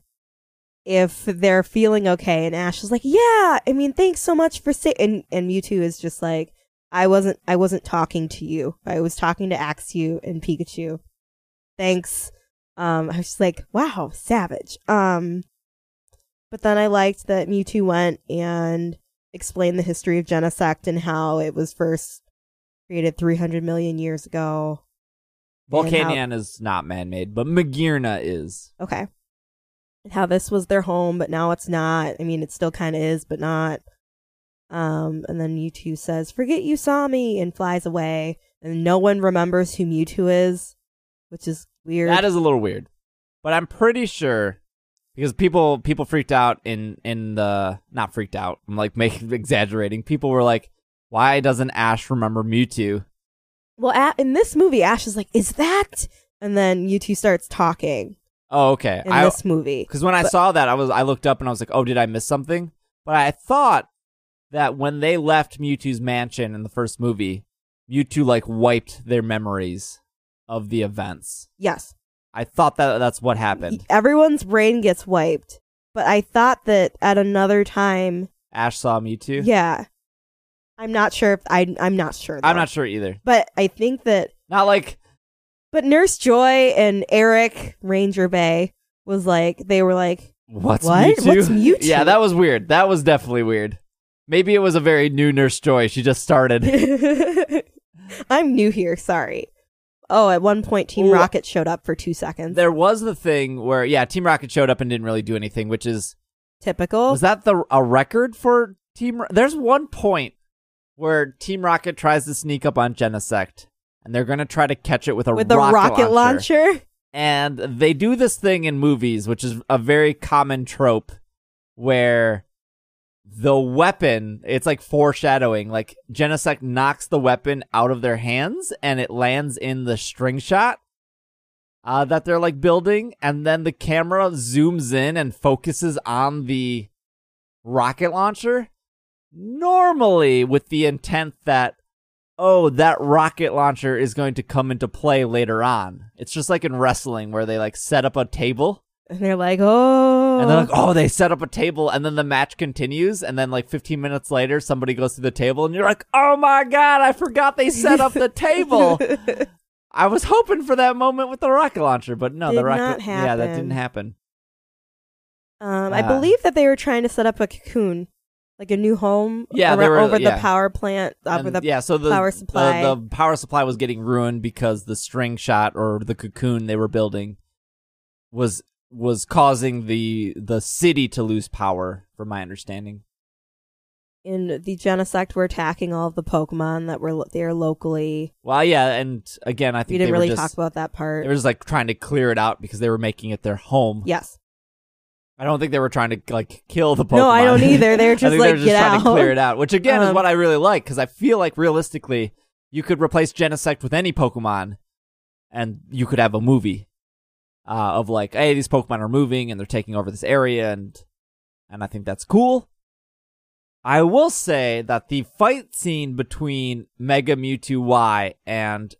if they're feeling okay, and Ash is like, "Yeah, I mean, thanks so much for say." And and Mewtwo is just like, "I wasn't, I wasn't talking to you. I was talking to Axew and Pikachu. Thanks." Um, I was just like, "Wow, savage." Um, but then I liked that Mewtwo went and explained the history of Genesect and how it was first created 300 million years ago. Volcanion is not man-made, but Magearna is. Okay. How this was their home, but now it's not. I mean, it still kind of is, but not. Um, and then Mewtwo says, "Forget you saw me," and flies away. And no one remembers who Mewtwo is, which is weird. That is a little weird, but I'm pretty sure because people people freaked out in in the not freaked out. I'm like making exaggerating. People were like, "Why doesn't Ash remember Mewtwo?" Well, a- in this movie, Ash is like, "Is that?" And then Mewtwo starts talking Oh, okay. in I this movie. because when I But- saw that, I was I looked up and I was like, "Oh, did I miss something?" But I thought that when they left Mewtwo's mansion in the first movie, Mewtwo like wiped their memories of the events. Yes, I thought that that's what happened. everyone's brain gets wiped. But I thought that at another time, Ash saw Mewtwo. yeah. I'm not sure if I. I'm not sure. I'm not sure either. But I think that Not like But Nurse Joy and Eric Ranger Bay was like they were like What's What? Mewtwo? What's Mewtwo? Yeah, that was weird. That was definitely weird. Maybe it was a very new Nurse Joy. She just started. I'm new here, sorry. Oh, at one point Team Ooh. Rocket showed up for 2 seconds. there was the thing where, yeah, Team Rocket showed up and didn't really do anything, which is Typical. was that the a record for Team? Ro- There's one point where Team Rocket tries to sneak up on Genesect, and they're gonna try to catch it with a with rocket, rocket launcher. And they do this thing in movies, which is a very common trope, where the weapon, it's like foreshadowing, like Genesect knocks the weapon out of their hands and it lands in the string shot uh, that they're like building. And then the camera zooms in and focuses on the rocket launcher. Normally with the intent that, oh, that rocket launcher is going to come into play later on. It's just like in wrestling where they like set up a table And they're like, oh. and they're like, oh, they set up a table and then the match continues. And then like 15 minutes later, somebody goes to the table and you're like, oh my God, I forgot they set up the table. I was hoping for that moment with the rocket launcher, but no, the rocket, yeah, that didn't happen. Um, I Ah. believe that they were trying to set up a cocoon, like a new home. Yeah, around- were- over yeah. the power plant, over And, the yeah, so the power supply. The, power supply was getting ruined because the string shot or the cocoon they were building was was causing the the city to lose power, from my understanding. in the Genesect were attacking all of the Pokemon that were there locally. Well, yeah, and again, I think We didn't really just, talk about that part. They were just like trying to clear it out because they were making it their home. yes. I don't think they were trying to like kill the Pokemon. No, I don't either. They were I just like, they were just get trying out. to clear it out, which again is Um, what I really like because I feel like realistically, you could replace Genesect with any Pokemon, and you could have a movie uh, of like, hey, these Pokemon are moving and they're taking over this area, and and I think that's cool. I will say that the fight scene between Mega Mewtwo Y and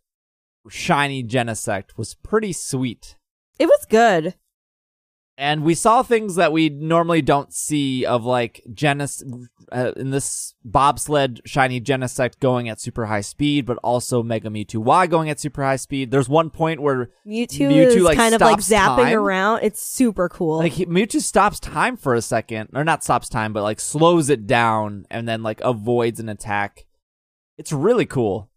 Shiny Genesect was pretty sweet. It was good. And we saw things that we normally don't see of like Genes uh, in this bobsled shiny Genesect going at super high speed, but also Mega Mewtwo Y going at super high speed. There's one point where Mewtwo, Mewtwo, is like, kind of like zapping time. around. It's super cool. like he, Mewtwo stops time for a second, or not stops time, but like slows it down and then like avoids an attack. It's really cool.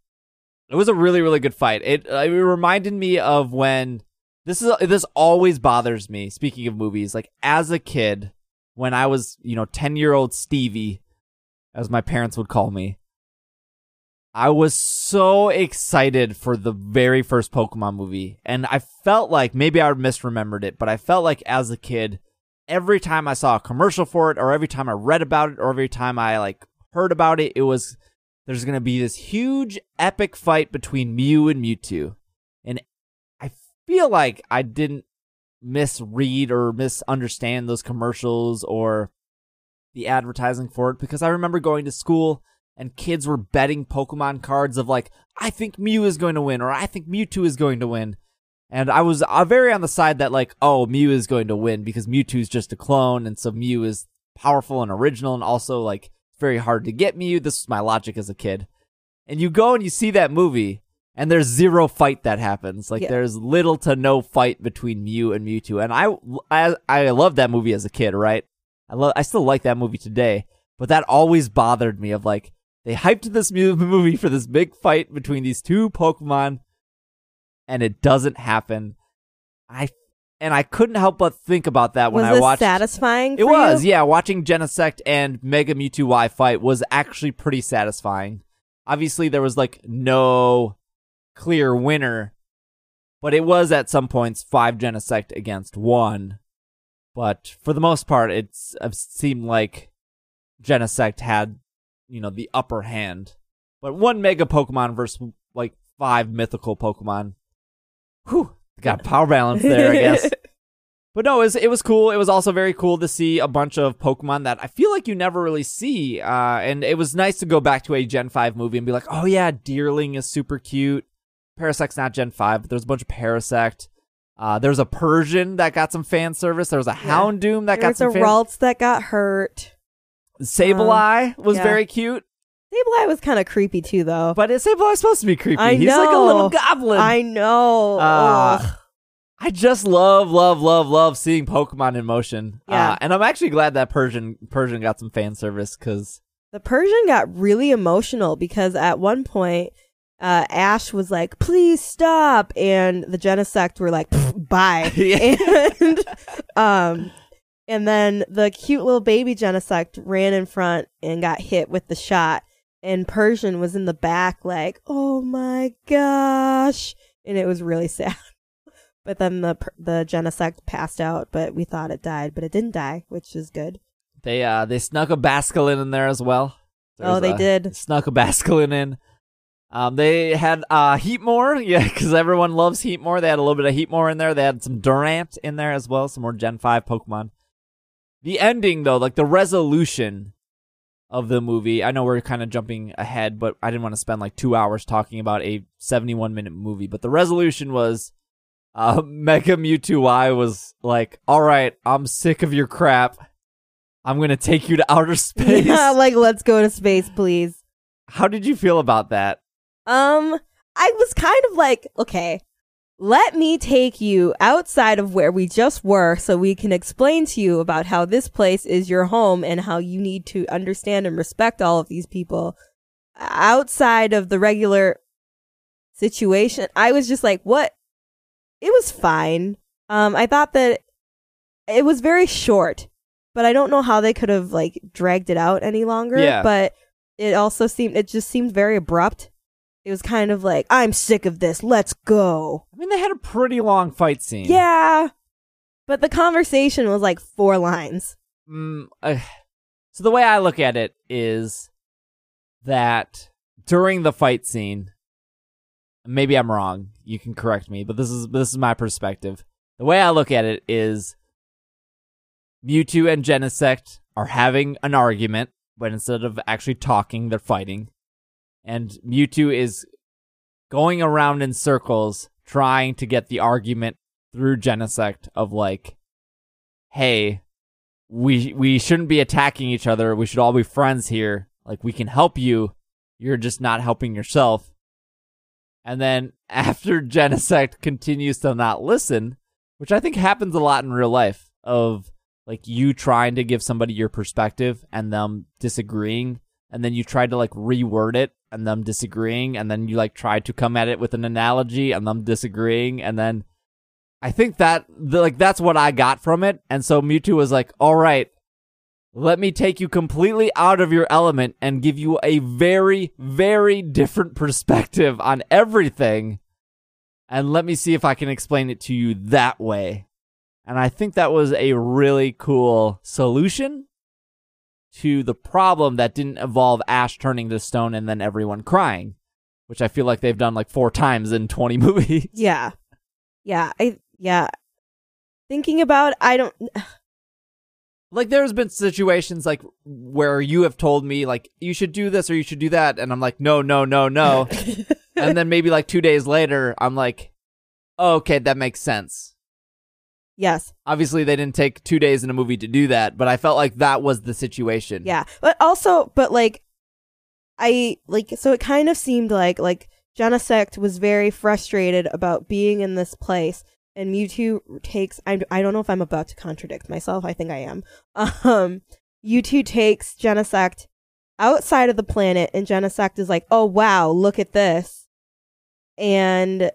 It was a really really good fight. It uh, it reminded me of when this is this always bothers me. Speaking of movies, like as a kid, when I was you know ten year old Stevie, as my parents would call me, I was so excited for the very first Pokemon movie, and I felt like maybe I misremembered it, but I felt like as a kid, every time I saw a commercial for it, or every time I read about it, or every time I like heard about it, it was there's gonna be this huge epic fight between Mew and Mewtwo, feel like I didn't misread or misunderstand those commercials or the advertising for it because I remember going to school and kids were betting Pokemon cards of like, I think Mew is going to win or I think Mewtwo is going to win. And I was uh, very on the side that like, oh, Mew is going to win because Mewtwo is just a clone and so Mew is powerful and original and also like very hard to get Mew. This was my logic as a kid. And you go and you see that movie and there's zero fight that happens. Like Yeah. there's little to no fight between Mew and Mewtwo. And I, I, I loved that movie as a kid, right? I love, I still like that movie today, but that always bothered me of like, they hyped this movie for this big fight between these two Pokemon and it doesn't happen. I, and I couldn't help but think about that when was I watched. satisfying? It was, you? yeah. Watching Genesect and Mega Mewtwo Y fight was actually pretty satisfying. Obviously, there was like no clear winner, but it was at some points five Genesect against one. But for the most part, it's it seemed like Genesect had, you know, the upper hand. But one Mega Pokemon versus like five mythical Pokemon. Whew, got power balance there, I guess. But no, it was it was cool. It was also very cool to see a bunch of Pokemon that I feel like you never really see. Uh, and it was nice to go back to a Gen Five movie and be like, oh yeah, Deerling is super cute. Parasect's not Gen Five, but there's a bunch of Parasect. Uh, there's a Persian that got some fan service. There was a Houndoom that there got some fan. There was a. Ralts that got hurt. Sableye was yeah. very cute, Sableye was kind of creepy too, though. but Sableye's supposed to be creepy. I He's like a little goblin. I know. Uh, I just love, love, love, love seeing Pokemon in motion. Yeah. Uh, and I'm actually glad that Persian Persian got some fan service because The Persian got really emotional because at one point, uh, Ash was like, "Please stop," and the Genesect were like, "Bye," Yeah. and um, and then the cute little baby Genesect ran in front and got hit with the shot, and Persian was in the back like, "Oh my gosh," and it was really sad. But then the the Genesect passed out, but we thought it died, but it didn't die, which is good. they uh they snuck a Basculin in there as well. Oh, they a- did. snuck a Basculin in. Um, they had uh Heatmor, yeah, because everyone loves Heatmor. They had a little bit of Heatmor in there. They had some Durant in there as well, some more Gen Five Pokemon. The ending though, like the resolution of the movie. I know we're kind of jumping ahead, but I didn't want to spend like two hours talking about a 71 minute movie. But the resolution was uh, Mega Mewtwo Y was like, all right, I'm sick of your crap. I'm going to take you to outer space. Yeah, like let's go to space, please. How did you feel about that? Um, I was kind of like, okay, let me take you outside of where we just were so we can explain to you about how this place is your home and how you need to understand and respect all of these people outside of the regular situation. I was just like, what? It was fine. Um, I thought that it was very short, but I don't know how they could have like dragged it out any longer. Yeah. But it also seemed, it just seemed very abrupt. It was kind of like, I'm sick of this. Let's go. I mean, they had a pretty long fight scene. Yeah. But the conversation was like four lines. Mm, uh, so the way I look at it is that during the fight scene, maybe I'm wrong. You can correct me, but this is this is my perspective. The way I look at it is Mewtwo and Genesect are having an argument, but instead of actually talking, they're fighting. And Mewtwo is going around in circles trying to get the argument through Genesect of like, hey, we we shouldn't be attacking each other. We should all be friends here. Like we can help you. You're just not helping yourself. And then after Genesect continues to not listen, which I think happens a lot in real life, of like you trying to give somebody your perspective and them disagreeing, and then you try to like reword it and them disagreeing, and then you like try to come at it with an analogy and them disagreeing, and then I think that the, like that's what I got from it. And so Mewtwo was like, "All right, let me take you completely out of your element and give you a very very different perspective on everything and let me see if I can explain it to you that way." And I think that was a really cool solution to the problem that didn't involve Ash turning to stone and then everyone crying, which I feel like they've done like four times in 20 movies. Yeah. Yeah. I, yeah. Thinking about, I don't, like there's been situations like where you have told me like you should do this or you should do that and i'm like no no no no and then maybe like two days later i'm like oh, okay that makes sense yes. obviously they didn't take two days in a movie to do that but i felt like that was the situation Yeah. But also, but like, I, like, so it kind of seemed like, like, Genesect was very frustrated about being in this place. And Mewtwo takes, I, I don't know if I'm about to contradict myself. I think I am. Um, Mewtwo takes Genesect outside of the planet, and Genesect is like, oh wow, look at this. And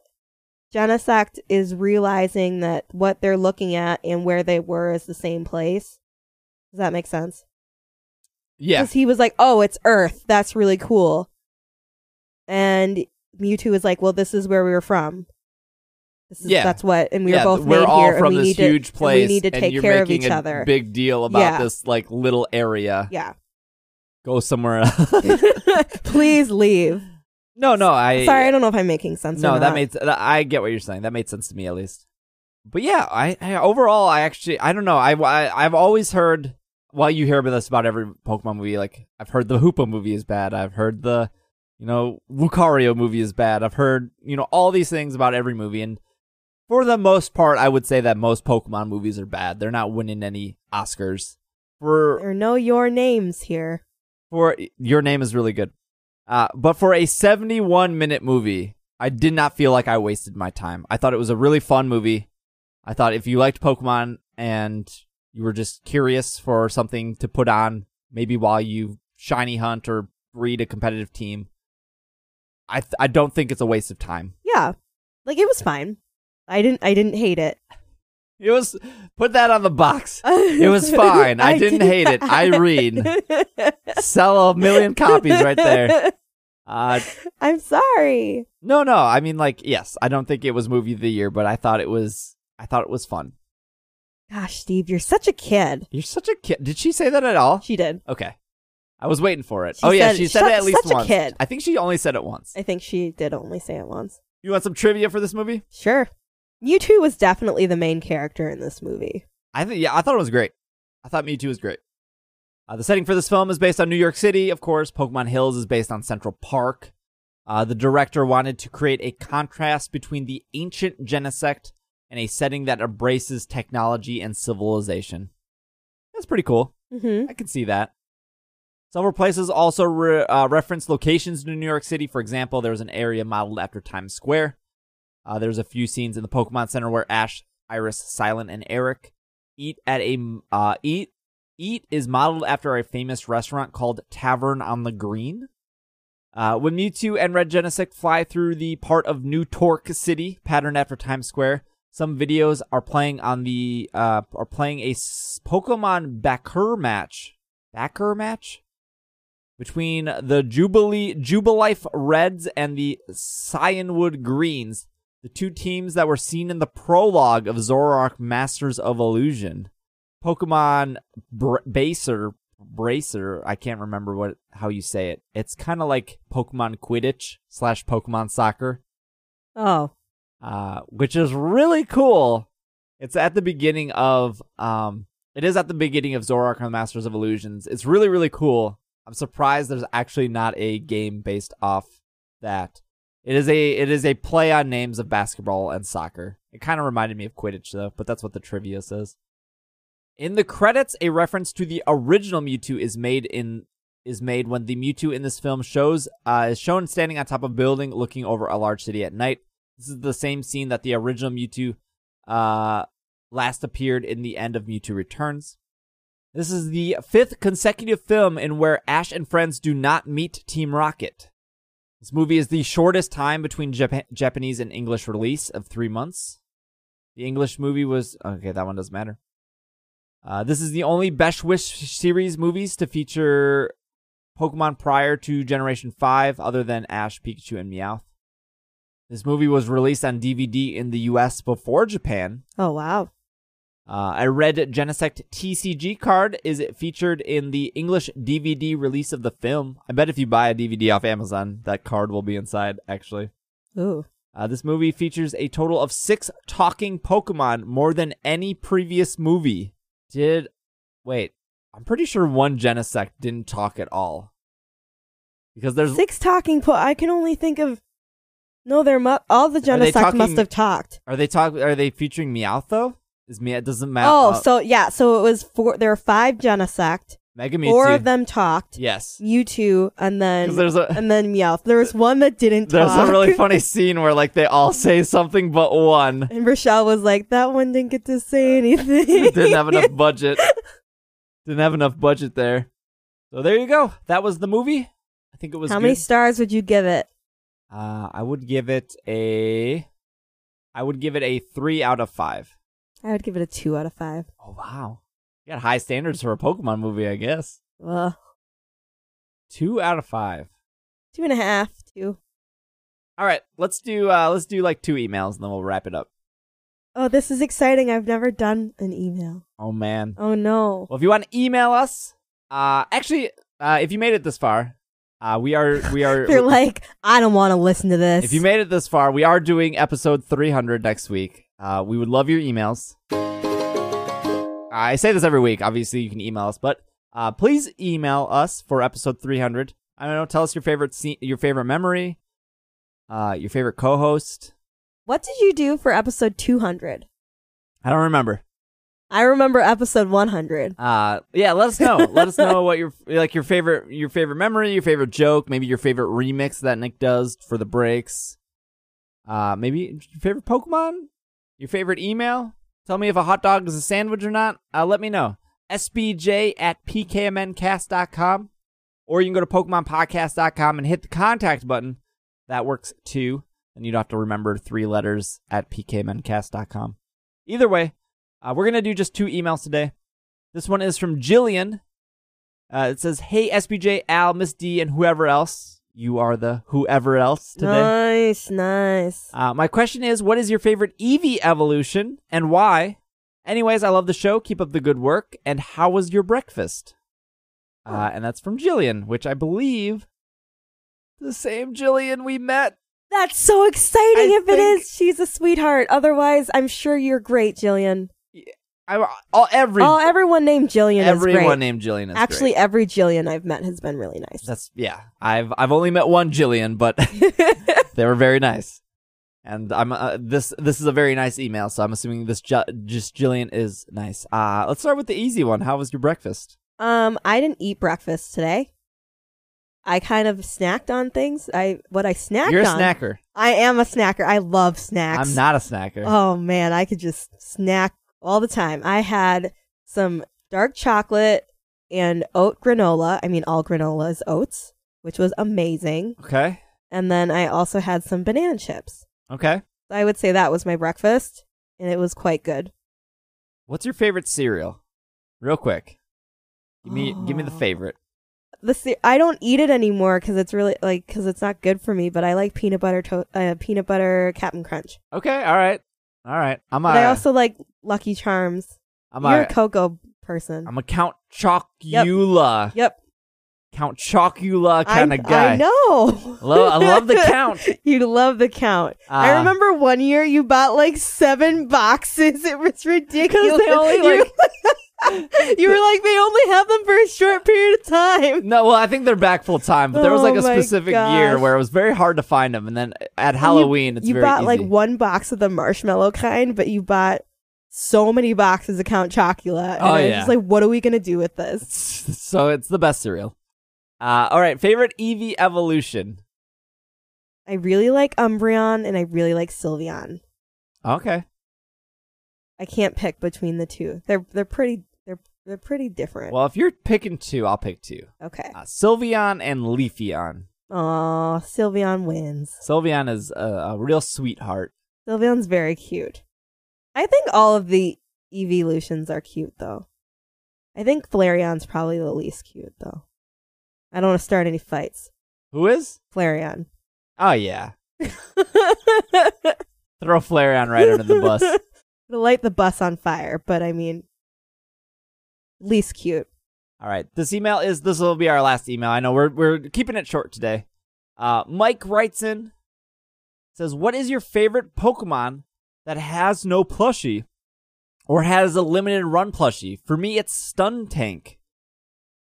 Genesect is realizing that what they're looking at and where they were is the same place. Does that make sense? yeah Because he was like, oh, it's Earth. That's really cool. And Mewtwo is like, well, this is where we were from. This is, Yeah. That's what, and we yeah, were both we're made all here, from and we this need to, huge and place we need to take care of each a other. big deal about Yeah. this like little area yeah. go somewhere else Please leave. No no i Sorry, I don't know if I'm making sense. No, that made I get what you're saying. That made sense to me at least. But yeah, I, I overall I actually I don't know. I, I I've always heard well you hear about this about every Pokemon movie. Like I've heard the Hoopa movie is bad. I've heard the you know Lucario movie is bad. I've heard you know all these things about every movie, and for the most part, I would say that most Pokemon movies are bad. They're not winning any Oscars. For There are no your names here. for your name is really good. Uh, but for a 71 minute movie, I did not feel like I wasted my time. I thought it was a really fun movie. I thought if you liked Pokemon and you were just curious for something to put on, maybe while you shiny hunt or breed a competitive team, I th- I don't think it's a waste of time. Yeah, like it was fine. I didn't. I didn't hate it. It was put that on the box. It was fine. I didn't hate it. Irene. Sell a million copies right there. Uh, I'm sorry. No, no. I mean, like, yes, I don't think it was movie of the year, but I thought it was. I thought it was fun. Gosh, Steve, you're such a kid. You're such a kid. Did she say that at all? She did. Okay, I was waiting for it. She oh yeah, said- she said it at least such a once. kid. I think she only said it once. I think she did only say it once. You want some trivia for this movie? Sure. Mewtwo was definitely the main character in this movie. I think yeah, I thought it was great. I thought Mewtwo was great. Uh, the setting for this film is based on New York City, of course. Pokemon Hills is based on Central Park. Uh, the director wanted to create a contrast between the ancient Genesect and a setting that embraces technology and civilization. That's pretty cool. hmm I can see that. Several places also re- uh, reference locations in New York City. For example, there's an area modeled after Times Square. Uh, there's a few scenes in the Pokemon Center where Ash, Iris, Cilan, and Eric eat at a uh, eat. Eat is modeled after a famous restaurant called Tavern on the Green. Uh, when Mewtwo and Red Genesect fly through the part of New Tork City, patterned after Times Square, some videos are playing on the uh, are playing a Pokemon Baccer match. Baccer match between the Jubilee Jubilife Reds and the Cianwood Greens, the two teams that were seen in the prologue of Zoroark Masters of Illusion. Pokemon Br- Baser Bracer, I can't remember what how you say it. It's kind of like Pokemon Quidditch slash Pokemon Soccer Oh, uh, which is really cool. It's at the beginning of um, it is at the beginning of Zoroark and the Masters of Illusions. It's really really cool. I'm surprised there's actually not a game based off that. It is a it is a play on names of basketball and soccer. It kind of reminded me of Quidditch though, but that's what the trivia says. In the credits, a reference to the original Mewtwo is made in is made when the Mewtwo in this film shows uh, is shown standing on top of a building looking over a large city at night. This is the same scene that the original Mewtwo uh, last appeared in the end of Mewtwo Returns. This is the fifth consecutive film in where Ash and friends do not meet Team Rocket. This movie is the shortest time between Jap- Japanese and English release of three months. The English movie was okay. That one doesn't matter. Uh, this is the only Best Wish series movies to feature Pokemon prior to Generation 5, other than Ash, Pikachu, and Meowth. This movie was released on DVD in the US before Japan. oh wow. Uh, a red Genesect TCG card is featured in the English DVD release of the film. I bet if you buy a DVD off Amazon, that card will be inside, actually. Ooh. Uh, this movie features a total of six talking Pokemon, more than any previous movie. Did. Wait. I'm pretty sure one Genesect didn't talk at all. Because there's. Six talking po I can only think of. No, they're mu- all the Genesect talking- must have talked. Are they talk? Are they featuring Meowth though? Is Meow doesn't matter? Oh, so yeah, so it was four. There were five Genesect. Mega Mewtwo. Four of them talked. Yes. Mewtwo, and then 'Cause there's a- and then Meowth. There was one that didn't There's talk. a really funny scene where like they all say something but one. And Rochelle was like, "That one didn't get to say anything. Didn't have enough budget. Didn't have enough budget there. So there you go. That was the movie. I think it was. How good. many stars would you give it? Uh, I would give it a. I would give it a three out of five. I would give it a two out of five. Oh wow, you got high standards for a Pokemon movie, I guess. Ugh. Two out of five. Two and a half. Two. All right, let's do uh let's do like two emails and then we'll wrap it up. Oh, this is exciting. I've never done an email. Oh man. Oh no. Well, if you want to email us, uh, actually, uh, if you made it this far, uh, we are we are. They're like, I don't want to listen to this. if you made it this far, we are doing episode 300 next week. Uh, we would love your emails. I say this every week. Obviously, you can email us, but uh, please email us for episode 300. I don't know. Tell us your favorite scene, your favorite memory, uh, your favorite co-host. what did you do for episode 200? I don't remember. I remember episode 100. Uh, yeah, let us know. let us know what your like your favorite your favorite memory, your favorite joke, maybe your favorite remix that Nick does for the breaks. Uh, maybe your favorite Pokemon, your favorite email. Tell me if a hot dog is a sandwich or not. Uh, let me know. SBJ at pkmncast.com. Or you can go to PokemonPodcast.com and hit the contact button. That works too. And you don't have to remember three letters at pkmncast.com. Either way, uh, we're going to do just two emails today. This one is from Jillian. Uh, it says, Hey, SBJ, Al, Miss D, and whoever else. You are the whoever else today. Nice, nice. Uh, my question is, what is your favorite Eevee evolution and why? Anyways, I love the show. Keep up the good work. And how was your breakfast? Uh, and that's from Jillian, which I believe the same Jillian we met. That's so exciting I if it think- is. She's a sweetheart. Otherwise, I'm sure you're great, Jillian. I, all every oh, everyone named Jillian is everyone great. named Jillian is Actually, great. every Jillian I've met has been really nice. That's yeah. I've I've only met one Jillian, but they were very nice. And I'm uh, this this is a very nice email, so I'm assuming this ju- just Jillian is nice. Uh let's start with the easy one. How was your breakfast? Um, I didn't eat breakfast today. I kind of snacked on things. I what I snacked on You're a on. snacker. I am a snacker. I love snacks. I'm not a snacker. Oh man, I could just snack all the time. I had some dark chocolate and oat granola. I mean, all granola is oats, which was amazing. Okay. And then I also had some banana chips. Okay. I would say that was my breakfast, and it was quite good. What's your favorite cereal? Real quick. Give me give me the Oh. favorite. The ce- I don't eat it anymore because it's really like because it's not good for me. But I like peanut butter to- uh, peanut butter Captain Crunch. Okay, all right. All right. I'm a But I also like Lucky Charms. I'm You're a a cocoa person. I'm a Count Chocula. yep, Count Chocula kind I, of guy. I know. Love- I love the Count. you love the count. I Uh, remember one year you bought like seven boxes. It was ridiculous. they only, you, you were like, they only have them for a short period of time. No, well, I think they're back full time, but there was Oh like a my specific year where it was very hard to find them, and then at Halloween, it's you very bought easy. like one box of the marshmallow kind, but you bought so many boxes of Count Chocula. And Oh, I was yeah. just like, what are we gonna do with this? so it's the best cereal. Uh, all right, favorite Eevee evolution. I really like Umbreon and I really like Sylveon. Okay, I can't pick between the two. They're they're pretty they're pretty different. well, if you're picking two, I'll pick two: okay. uh, Sylveon and Leafeon. Aw, Sylveon wins. Sylveon is a, a real sweetheart. Sylveon's very cute. I think all of the evolutions are cute though. I think Flareon's probably the least cute though. I don't want to start any fights. Who is? Flareon. Oh yeah, throw Flareon right under the bus. It'll light the bus on fire, but I mean, least cute. All right. This email is this will be our last email. I know we're we're keeping it short today. Uh, Mike writes in says, "What is your favorite Pokemon that has no plushie or has a limited run plushie? For me, it's Skuntank,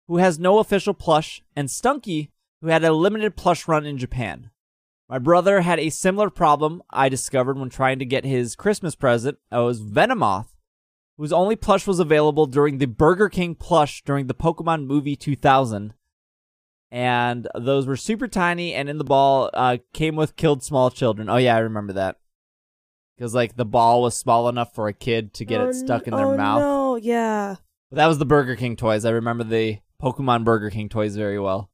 who has no official plush, and Stunky, who had a limited plush run in Japan." My brother had a similar problem I discovered when trying to get his Christmas present. It was Venomoth, whose only plush was available during the Burger King plush during the Pokemon movie 2000. And those were super tiny, and in the ball uh, came with killed small children. Oh, yeah, I remember that. Because, like, the ball was small enough for a kid to get Oh, it stuck in their oh, mouth. No, yeah. But that was the Burger King toys. I remember the Pokemon Burger King toys very well.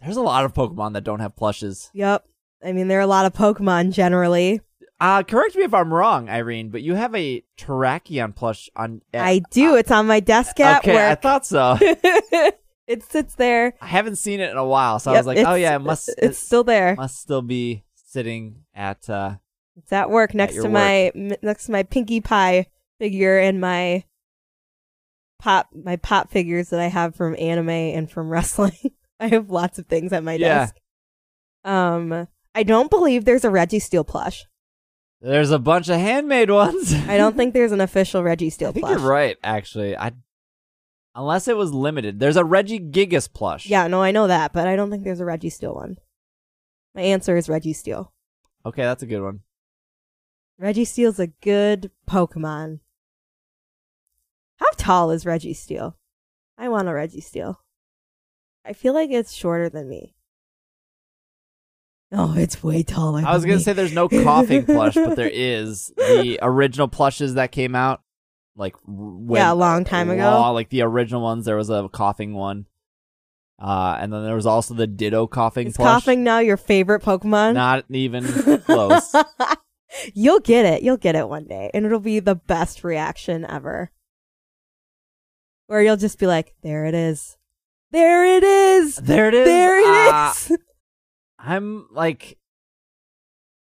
There's a lot of Pokemon that don't have plushes. Yep. I mean, there are a lot of Pokemon generally. Uh, correct me if I'm wrong, Irene, but you have a Terrakion plush on. I do. It's on my desk at okay, I thought so. it sits there. I haven't seen it in a while, so I was like, oh yeah, it must It's still there. it must still be sitting at uh It's at work next your to my next to my Pinkie Pie figure and my pop my pop figures that I have from anime and from wrestling. I have lots of things at my Yeah. desk. Um, I don't believe there's a Registeel plush. There's a bunch of handmade ones. I don't think there's an official Registeel I think plush. you're right, actually. I unless it was limited. There's a Regigigas plush. Yeah, no, I know that, but I don't think there's a Registeel one. My answer is Registeel. Okay, that's a good one. Registeel's a good Pokemon. How tall is Registeel? I want a Registeel. I feel like it's shorter than me. No, it's way taller. I was gonna me. say there's no Koffing plush, but there is the original plushes that came out, like when, Yeah, a long time ago. long- like the original ones. There was a Koffing one, uh, and then there was also the Ditto Koffing Is plush. Koffing now your favorite Pokemon? Not even close. You'll get it. You'll get it one day, and it'll be the best reaction ever. Where you'll just be like, "There it is, there it is, There it is. there Uh, it is." I'm like,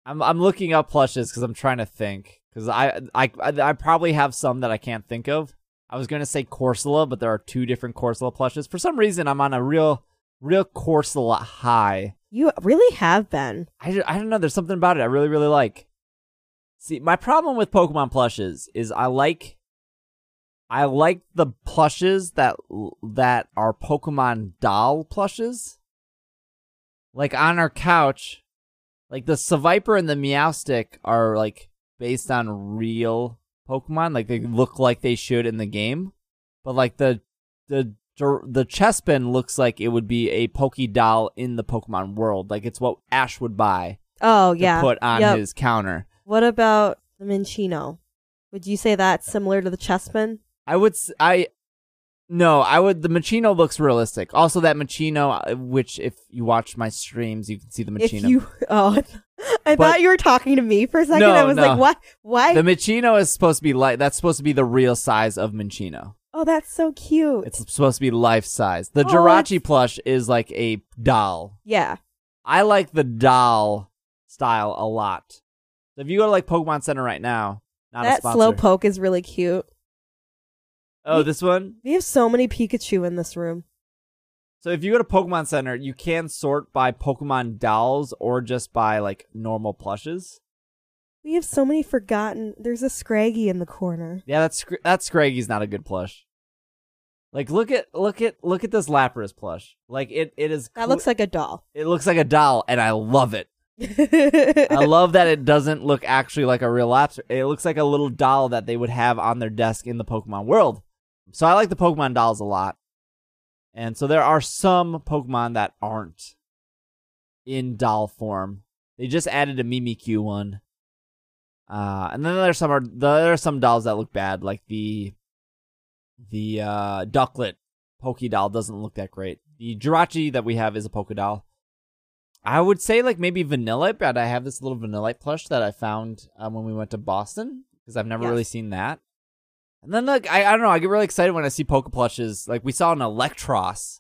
I'm I'm looking up plushes because I'm trying to think because I, I I probably have some that I can't think of. I was gonna say Corsola, but there are two different Corsola plushes. For some reason, I'm on a real real Corsola high. You really have been. I, I don't know. There's something about it I really really like. See, my problem with Pokemon plushes is I like I like the plushes that that are Pokemon doll plushes. Like on our couch, like the Seviper and the Meowstic are like based on real Pokemon, like they look like they should in the game. But like the the the Chespin looks like it would be a Poke doll in the Pokemon world. Like it's what Ash would buy Oh to yeah. put on Yep. his counter. What about the Minccino? Would you say that's similar to the Chespin? I would s- I no, I would the Minccino looks realistic. Also that Minccino uh, which if you watch my streams you can see the Minccino. If you oh, I But- thought you were talking to me for a second. No, I was no. like, what? Why? the Minccino is supposed to be like that's supposed to be the real size of Machino. oh, that's so cute. It's supposed to be life size. The Oh, Jirachi plush is like a doll. yeah. I like the doll style a lot. So if you go to like Pokemon Center right now, not a That slow poke is really cute. Oh, this one. We have so many Pikachu in this room. So if you go to Pokemon Center, you can sort by Pokemon dolls or just by like normal plushes. We have so many forgotten. There's a Scraggy in the corner. Yeah, that's that Scraggy's not a good plush. Like look at look at look at this Lapras plush. Like it it is That looks like a doll. it looks like a doll and I love it. I love that it doesn't look actually like a real Lapras. It looks like a little doll that they would have on their desk in the Pokemon world. So I like the Pokemon dolls a lot. And so there are some Pokemon that aren't in doll form. They just added a Mimikyu one. Uh, and then there's some are there are some dolls that look bad, like the the uh, Ducklett Poke doll doesn't look that great. The Jirachi that we have is a Poke doll. I would say like maybe Vanillite, but I have this little Vanillite plush that I found um, when we went to Boston because I've never Yes. really seen that. And then like I, I don't know, I get really excited when I see Poke plushes. Like we saw an Eelektross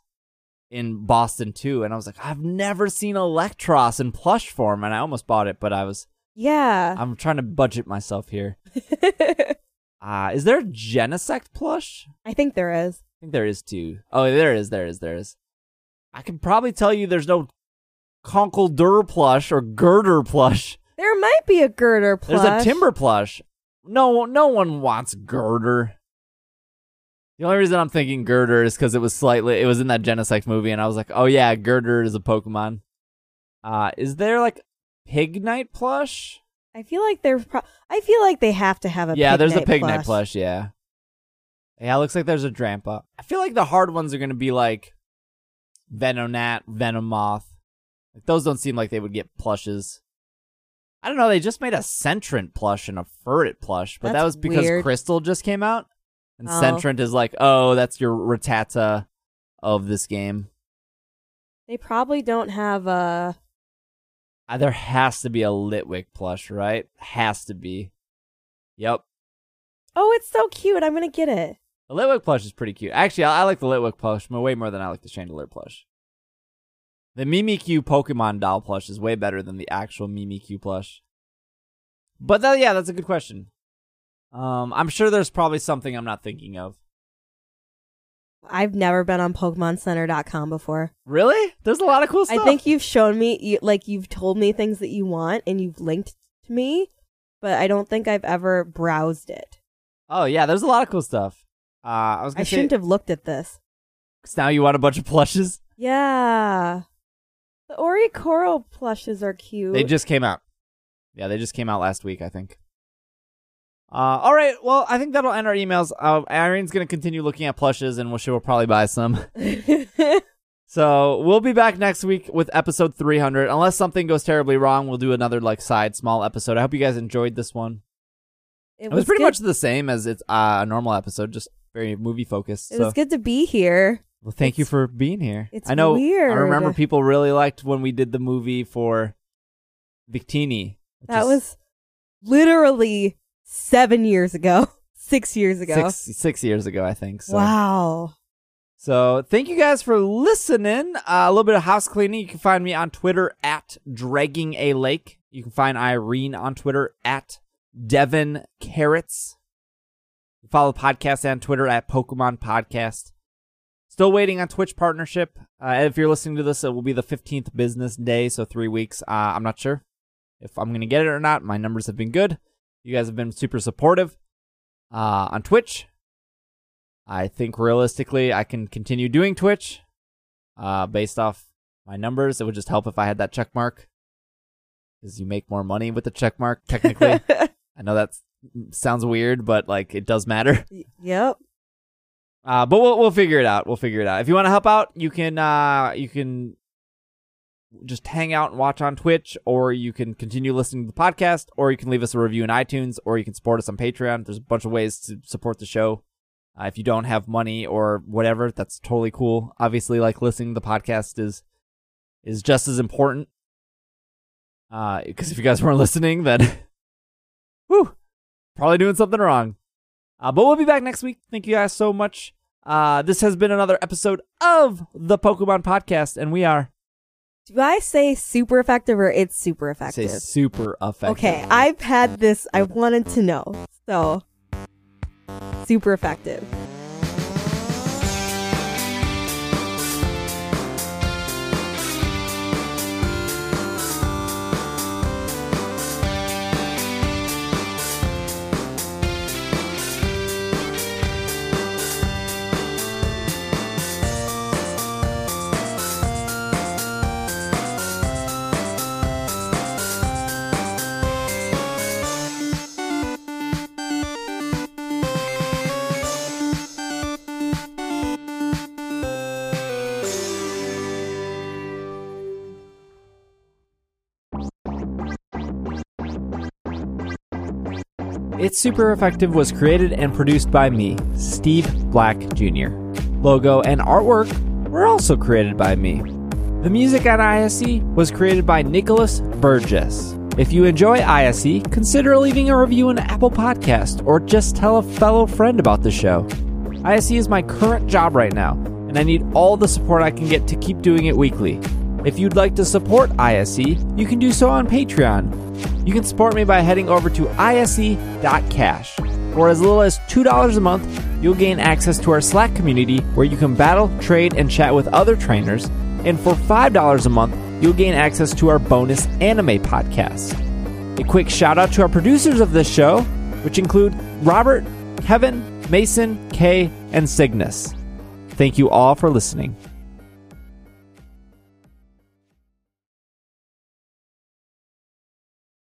in Boston too, and I was like, I've never seen Eelektross in plush form, and I almost bought it, but I was yeah. I'm trying to budget myself here. Uh is there a Genesect plush? I think there is. I think there is too. Oh, there is, there is, there is. I can probably tell you there's no Conkeldurr plush or Gurdurr plush. There might be a Gurdurr plush. There's a Timburr plush. No, no one wants Gurdurr. The only reason I'm thinking Gurdurr is because it was slightly, it was in that Genesect movie, and I was like, oh yeah, Gurdurr is a Pokemon. Uh, is there like pig Pignite plush? I feel like there's. Pro- I feel like they have to have a. yeah, there's a Pignite Pignite plush. Yeah. Yeah, it looks like there's a Drampa. I feel like the hard ones are gonna be like Venonat, Venomoth. Like those don't seem like they would get plushes. I don't know. They just made a Sentret plush and a Furret plush, but that was because weird. Crystal just came out, and Oh. Sentret is like, oh, that's your Rattata of this game. They probably don't have a. Uh, there has to be a Litwick plush, right? Has to be. Yep. Oh, it's so cute. I'm gonna get it. The Litwick plush is pretty cute. Actually, I, I like the Litwick plush way more than I like the Chandelure plush. The Mimikyu Pokemon doll plush is way better than the actual Mimikyu plush. But that, yeah, that's a good question. Um, I'm sure there's probably something I'm not thinking of. I've never been on PokemonCenter.com before. Really? There's a lot of cool stuff. I think you've shown me, you, like, you've told me things that you want and you've linked to me, but I don't think I've ever browsed it. Oh yeah, there's a lot of cool stuff. Uh, I was I shouldn't say, have looked at this. Because now you want a bunch of plushes. Yeah. The Oricorio plushes are cute. They just came out. Yeah, they just came out last week, I think. Uh, all right. Well, I think that'll end our emails. Uh, Irene's gonna continue looking at plushes, and she will probably buy some. So we'll be back next week with episode 300. Unless something goes terribly wrong, we'll do another like side small episode. I hope you guys enjoyed this one. it It was pretty good- much the same as it's uh, a normal episode, just very movie focused. It So was good to be here. Well, thank you for being here. it's I know. weird. I remember people really liked when we did the movie for Victini. That is was literally seven years ago, six years ago. six six years ago, I think. So. Wow. So thank you guys for listening. Uh, a little bit of house cleaning. You can find me on Twitter at dragging a lake. You can find Irene on Twitter at Devin Carrots. Follow the podcast on Twitter at Pokemon Podcast. Still waiting on Twitch partnership. Uh, if you're listening to this, it will be the 15th business day, so three weeks. Uh, I'm not sure if I'm going to get it or not. My numbers have been good. You guys have been super supportive uh, on Twitch. I think realistically, I can continue doing Twitch uh, based off my numbers. It would just help if I had that check mark because you make more money with the check mark, technically. I know that sounds weird, but like it does matter. yep. Uh, but we'll we'll figure it out. We'll figure it out. If you want to help out, you can uh, you can just hang out and watch on Twitch, or you can continue listening to the podcast, or you can leave us a review in iTunes, or you can support us on Patreon. There's a bunch of ways to support the show. Uh, if you don't have money or whatever, that's totally cool. Obviously, like listening to the podcast is is just as important. Uh, because if you guys weren't listening, then whew, probably doing something wrong. Uh, but we'll be back next week. Thank you guys so much. Uh, this has been another episode of the Pokemon Podcast, and we are Do I say super effective or it's super say effective? super effective. Okay, I've had this. I wanted to know. So, super effective. It's Super Effective was created and produced by me, Steve Black Jr. Logo and artwork were also created by me. The music on ISE was created by Nicholas Burgess. If you enjoy ISE, consider leaving a review in Apple Podcast or just tell a fellow friend about the show. ISE is my current job right now, and I need all the support I can get to keep doing it weekly. If you'd like to support ISE, you can do so on Patreon. You can support me by heading over to ise.cash. For as little as $2 a month, you'll gain access to our Slack community where you can battle, trade, and chat with other trainers. And for $5 a month, you'll gain access to our bonus anime podcast. A quick shout out to our producers of this show, which include Robert, Kevin, Mason, Kay, and Cygnus. Thank you all for listening.